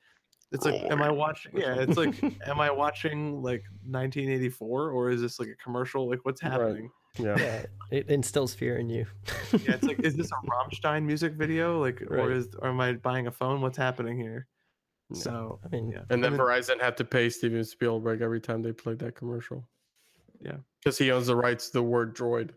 it's like am i watching yeah it's like am i watching like 1984 or is this like a commercial like what's Right. happening Yeah. Yeah, it instills fear in you. yeah it's like is this a rammstein music video like or is or am i buying a phone what's happening here Yeah. so I mean, yeah And then then- Verizon had to pay Steven Spielberg every time they played that commercial. Yeah. Because he owns the rights to the word droid.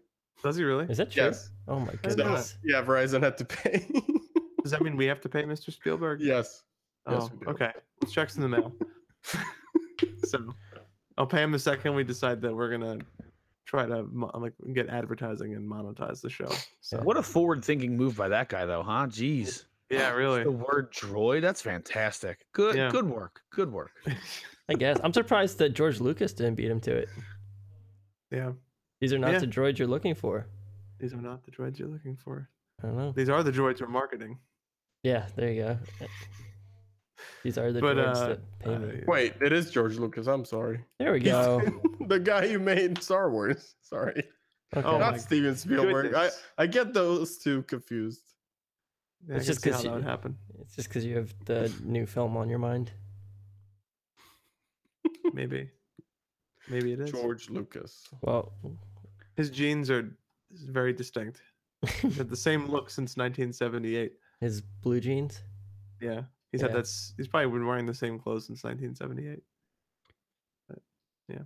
does he really is that true? Yes. Oh my didn't know goodness. Yeah, Verizon had to pay. does that mean we have to pay mr spielberg yes. Yes, Oh, we do. okay. Checks in the mail. so, I'll pay him the second we decide that we're gonna try to like get advertising and monetize the show. So, What a forward-thinking move by that guy, though, huh? Jeez. yeah, really. The word droid, that's fantastic. Good Yeah. good work. Good work. I guess I'm surprised that George Lucas didn't beat him to it. yeah, These are not Yeah. the droids you're looking for. these are not the droids you're looking for. I don't know. These are the droids we're marketing. Yeah, there you go. These are the But, droids uh, that pay me. Wait, it is George Lucas. I'm sorry. There we go. the guy who made Star Wars. Sorry. Okay. Oh Not my Steven Spielberg. I, goodness. I get those two confused. Yeah, It's just see 'cause how that you- would happen. It's just because you have the new film on your mind. Maybe, maybe it is. George Lucas. Well, His genes are very distinct. He's had the same look since 1978. his blue jeans. Yeah, he's had that's. He's probably been wearing the same clothes since 1978. But, yeah.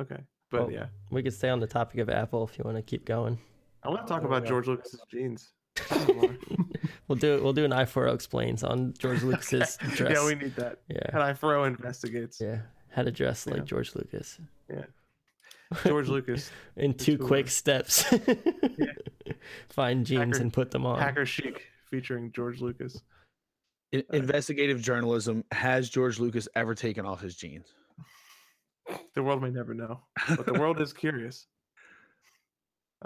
Okay. But Well, yeah, We could stay on the topic of Apple if you want to keep going. I want to talk Oh, about yeah. George Lucas's jeans. Tell me more. We'll do we'll do an i4 explains on George Lucas's dress. yeah, we need that. yeah, And I4O investigates. yeah. How to dress like Yeah. George Lucas Yeah, George Lucas, in two tour. quick steps. Find jeans Hacker- and put them on. Hacker Chic, featuring George Lucas. In- investigative journalism has George Lucas ever taken off his jeans? The world may never know, but the world is curious.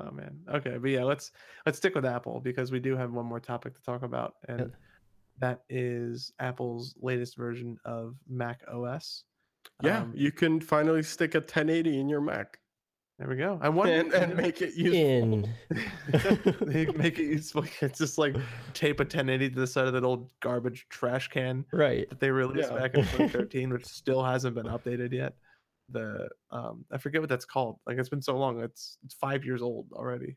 Oh man. Okay, but yeah, let's let's stick with Apple because we do have one more topic to talk about, and that is Apple's latest version of Mac OS. Yeah, Um, you can finally stick a 1080 in your Mac there we go. I want and, and make it useful. in they make it useful. It's just like tape a 1080 to the side of that old garbage trash can right. that they released Yeah. back in 2013, which still hasn't been updated yet. The um, I forget what that's called. Like it's been so long. It's it's five years old already.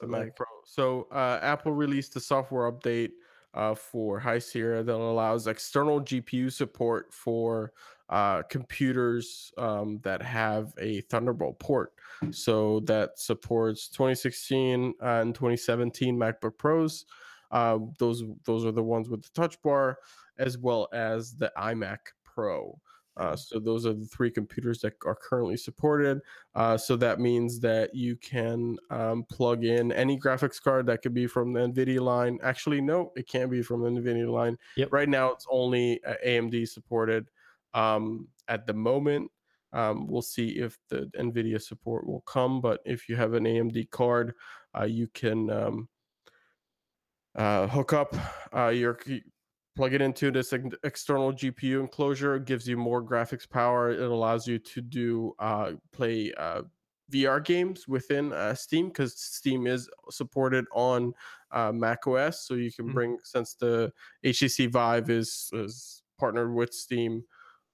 the Mac like- Pro. So uh, Apple released a software update uh, for High Sierra that allows external GPU support for uh, computers um, that have a Thunderbolt port. So that supports 2016 and 2017 MacBook Pros. Uh, those those are the ones with the Touch Bar, as well as the iMac Pro. Uh, so those are the three computers that are currently supported. Uh, so that means that you can um, plug in any graphics card that could be from the NVIDIA line. Actually, no, it can't be from the NVIDIA line. Yep. Right now, it's only uh, AMD supported um, at the moment. Um, we'll see if the NVIDIA support will come, but if you have an AMD card, uh, you can um, uh, hook up uh, your plug it into this external GPU enclosure. It gives you more graphics power. It allows you to do uh, play uh, VR games within uh, Steam because Steam is supported on uh, Mac OS. So you can Mhm. bring since the HTC Vive is is partnered with Steam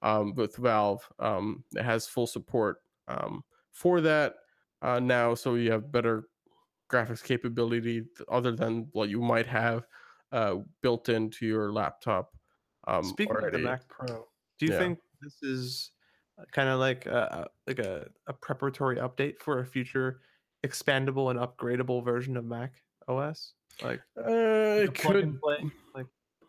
um, with Valve. Um, it has full support um, for that uh, now. So you have better graphics capability other than what you might have uh, built into your laptop. Um, Speaking already. of the Mac Pro, do you Yeah. think this is kind of like a, like a, a preparatory update for a future expandable and upgradable version of Mac OS? Like Uh, it could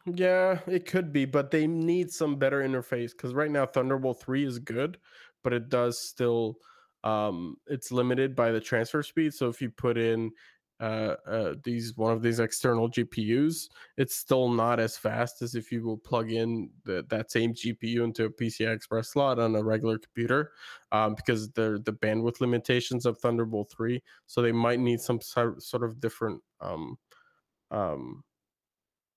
Yeah, it could be, but they need some better interface because right now Thunderbolt 3 is good, but it does still um it's limited by the transfer speed. So if you put in uh, uh these one of these external GPUs, it's still not as fast as if you will plug in the, that same GPU into a PCI Express slot on a regular computer, um, because the the bandwidth limitations of Thunderbolt 3. So they might need some sor- sort of different um um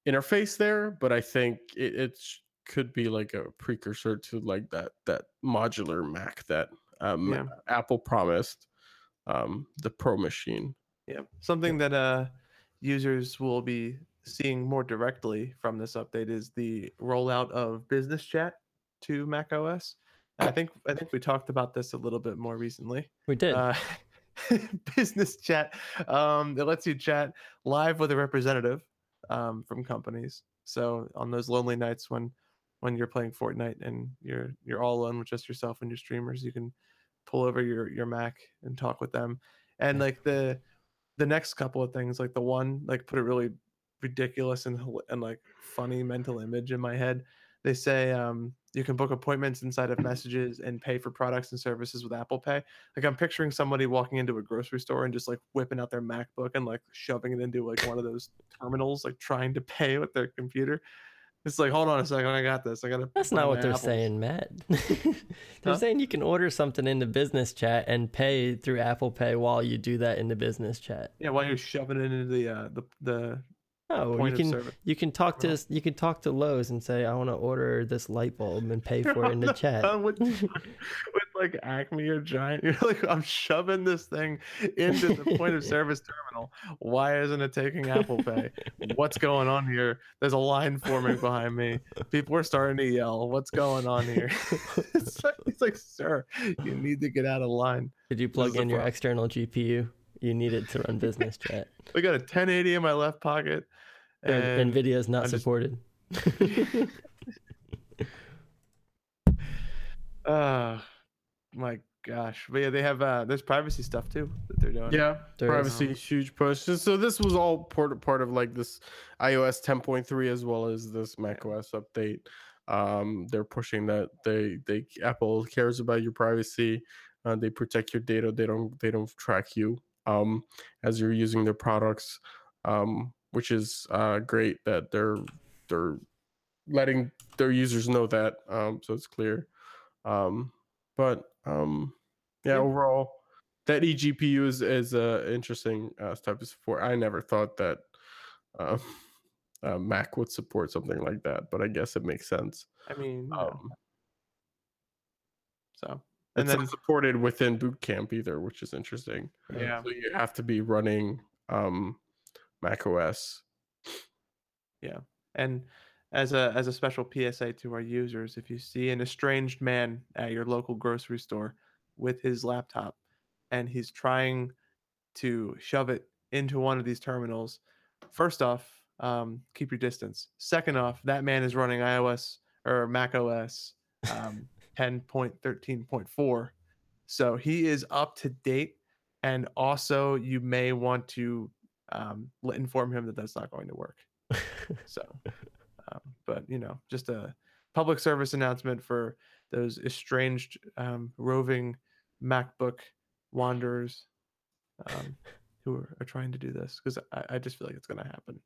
interface there, but I think it, it could be like a precursor to like that that modular Mac that um, Yeah. Apple promised, um, the Pro machine. Yeah, something that uh users will be seeing more directly from this update is the rollout of Business Chat to Mac OS. I think I think we talked about this a little bit more recently. We did. Uh, business Chat, um, it lets you chat live with a representative um, from companies. So on those lonely nights when when you're playing Fortnite and you're you're all alone with just yourself and your streamers, you can pull over your your Mac and talk with them. And like the the next couple of things, like the one like put a really ridiculous and and like funny mental image in my head. They say um, you can book appointments inside of messages and pay for products and services with Apple Pay. Like I'm picturing somebody walking into a grocery store and just like whipping out their MacBook and like shoving it into like one of those terminals, like trying to pay with their computer. It's like, hold on a second, I got this. I gotta. That's not what they're apples." saying, Matt. they're Huh? saying you can order something in the business chat and pay through Apple Pay while you do that in the business chat. Yeah, while you're shoving it into the uh, the the Oh, point you can you can talk to you can talk to Lowe's and say I want to order this light bulb and pay for it in the chat. With, with like Acme or Giant, you're like, I'm shoving this thing into the point of service terminal. Why isn't it taking Apple Pay? What's going on here? There's a line forming behind me. People are starting to yell. What's going on here? it's, like, it's like, sir, you need to get out of line. Did you plug in your problem. external GPU? You need it to run business chat. I got a 1080 in my left pocket. And, And Nvidia is not I just- supported. uh my gosh. But yeah, they have uh there's privacy stuff too that they're doing. Yeah, There is. privacy huge push. So- So this was all part part of like this iOS 10.3 as well as this macOS update. Um, they're pushing that they they Apple cares about your privacy. Uh, they protect your data. They don't they don't track you um, as you're using their products, um, which is uh, great that they're they're letting their users know that. Um, so it's clear. Um, but um, yeah, Yeah. overall, that eGPU is is a interesting uh, type of support. I never thought that uh, uh, Mac would support something like that, but I guess it makes sense. I mean, Um, so and it's then not supported within Boot Camp either, which is interesting. yeah. So you have to be running um, Mac OS. Yeah. And as a as a special PSA to our users, if you see an estranged man at your local grocery store with his laptop and he's trying to shove it into one of these terminals, first off, um, keep your distance. Second off, that man is running iOS or Mac OS um, 10.13.4. So he is up to date. And also, you may want to um, inform him that that's not going to work. So, um, but you know, just a public service announcement for those estranged um, roving MacBook wanderers um, who are, are trying to do this because I, I just feel like it's going to happen.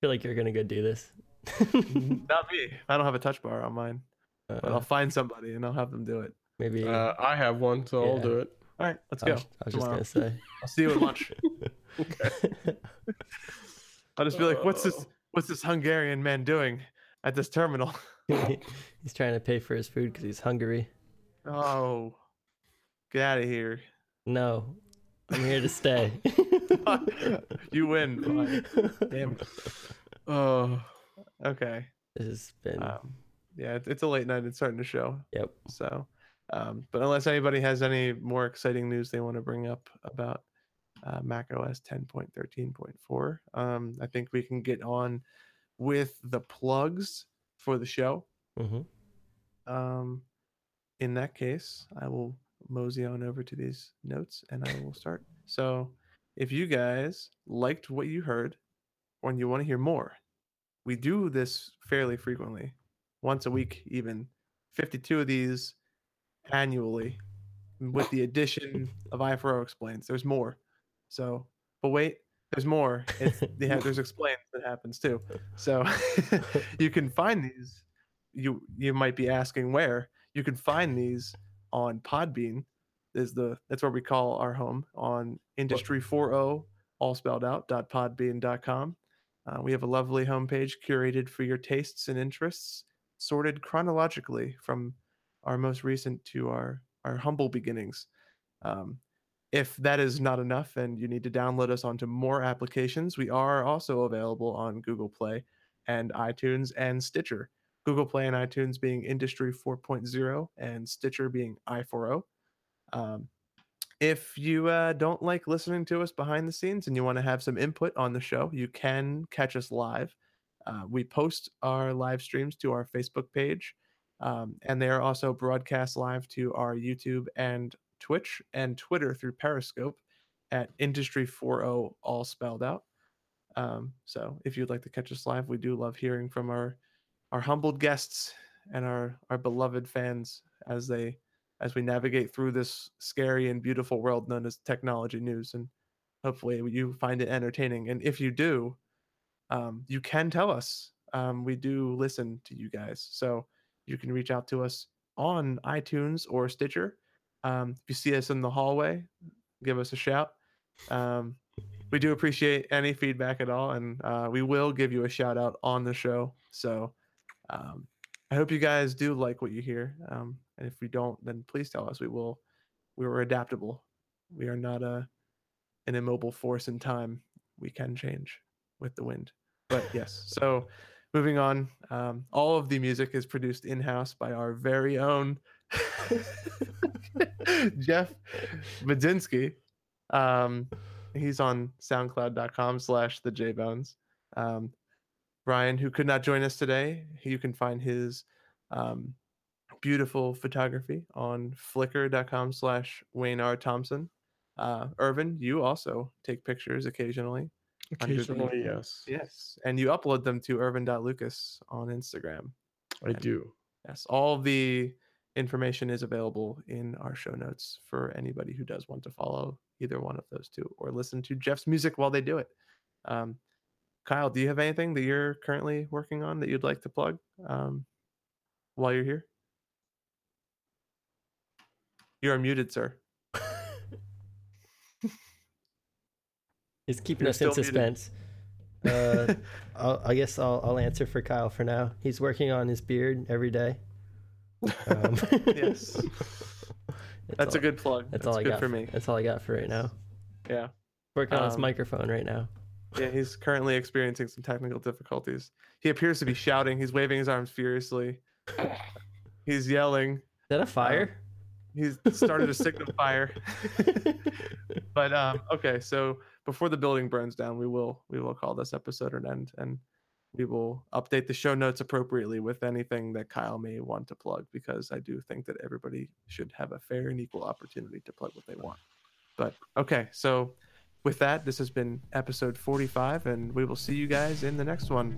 feel like you're gonna go do this. Not me. I don't have a touch bar on mine, but Uh, I'll find somebody and I'll have them do it. maybe. Uh, I have one, so I'll do it. All right, let's I go. was, I was just gonna say. I'll see you at lunch. I'll just be like, "What's this? Oh. What's this Hungarian man doing at this terminal?" he's trying to pay for his food because he's hungry. Oh, get out of here! No, I'm here to stay. you win. Fine. Damn. Uh, Okay. This has been. Um, yeah, it's a late night. It's starting to show. yep. So, um, but unless anybody has any more exciting news they want to bring up about uh, Mac OS 10.13.4, um, I think we can get on with the plugs for the show. hmm Um, in that case, I will mosey on over to these notes and I will start. So, if you guys liked what you heard or you want to hear more, we do this fairly frequently, once a week, even 52 of these annually, with the addition of I4O explains. There's more. So, but wait, there's more. It's they have, there's explains that happens too. So you can find these. You you might be asking where you can find these on Podbean. Is the that's where we call our home on Industry 40 all spelled out dot podbean.com. Uh, we have a lovely homepage curated for your tastes and interests, sorted chronologically from our most recent to our our humble beginnings. Um, if that is not enough and you need to download us onto more applications, we are also available on Google Play and iTunes and Stitcher. Google Play and iTunes being Industry 4.0 and Stitcher being i4o. Um, if you uh, don't like listening to us behind the scenes and you want to have some input on the show, you can catch us live. Uh, we post our live streams to our Facebook page, um, and they are also broadcast live to our YouTube and Twitch and Twitter through Periscope at Industry 4.0, all spelled out. Um, so if you'd like to catch us live, we do love hearing from our our humbled guests and our our beloved fans as they as we navigate through this scary and beautiful world known as technology news and hopefully you find it entertaining. And if you do um, you can tell us. Um, we do listen to you guys. So you can reach out to us on itunes or stitcher um, if you see us in the hallway give us a shout um, we do appreciate any feedback at all and uh, we will give you a shout out on the show so um, I hope you guys do like what you hear. Um, and if we don't, then please tell us. We will. We are adaptable. We are not a an immobile force in time. We can change with the wind. But yes. So moving on. Um, all of the music is produced in house by our very own Jeff Budzinski. Um, he's on SoundCloud.com slash the J Bones. Um, Brian, who could not join us today, you can find his um, beautiful photography on flickr.com slash Wayne R. Thompson. Uh, Irvin, you also take pictures occasionally. Occasionally, yes. Yes. And you upload them to irvin.lucas on Instagram. I do. Yes. All the information is available in our show notes for anybody who does want to follow either one of those two or listen to Jeff's music while they do it. Um, Kyle, do you have anything that you're currently working on that you'd like to plug um, while you're here? You're muted, sir. He's keeping You're us in suspense. Uh, I'll, I guess I'll, I'll answer for Kyle for now. He's working on his beard every day. Um, Yes. That's That's a good plug. That's, That's, all I got for me. That's all I got for right now. Yeah. Working on his Um, microphone right now. Yeah, he's currently experiencing some technical difficulties. He appears to be shouting. He's waving his arms furiously. He's yelling. Is that a fire? He's started a signal fire. but um, okay, so before the building burns down, we will we will call this episode an end, and we will update the show notes appropriately with anything that Kyle may want to plug, because I do think that everybody should have a fair and equal opportunity to plug what they want. But okay, so with that, this has been episode 45, and we will see you guys in the next one.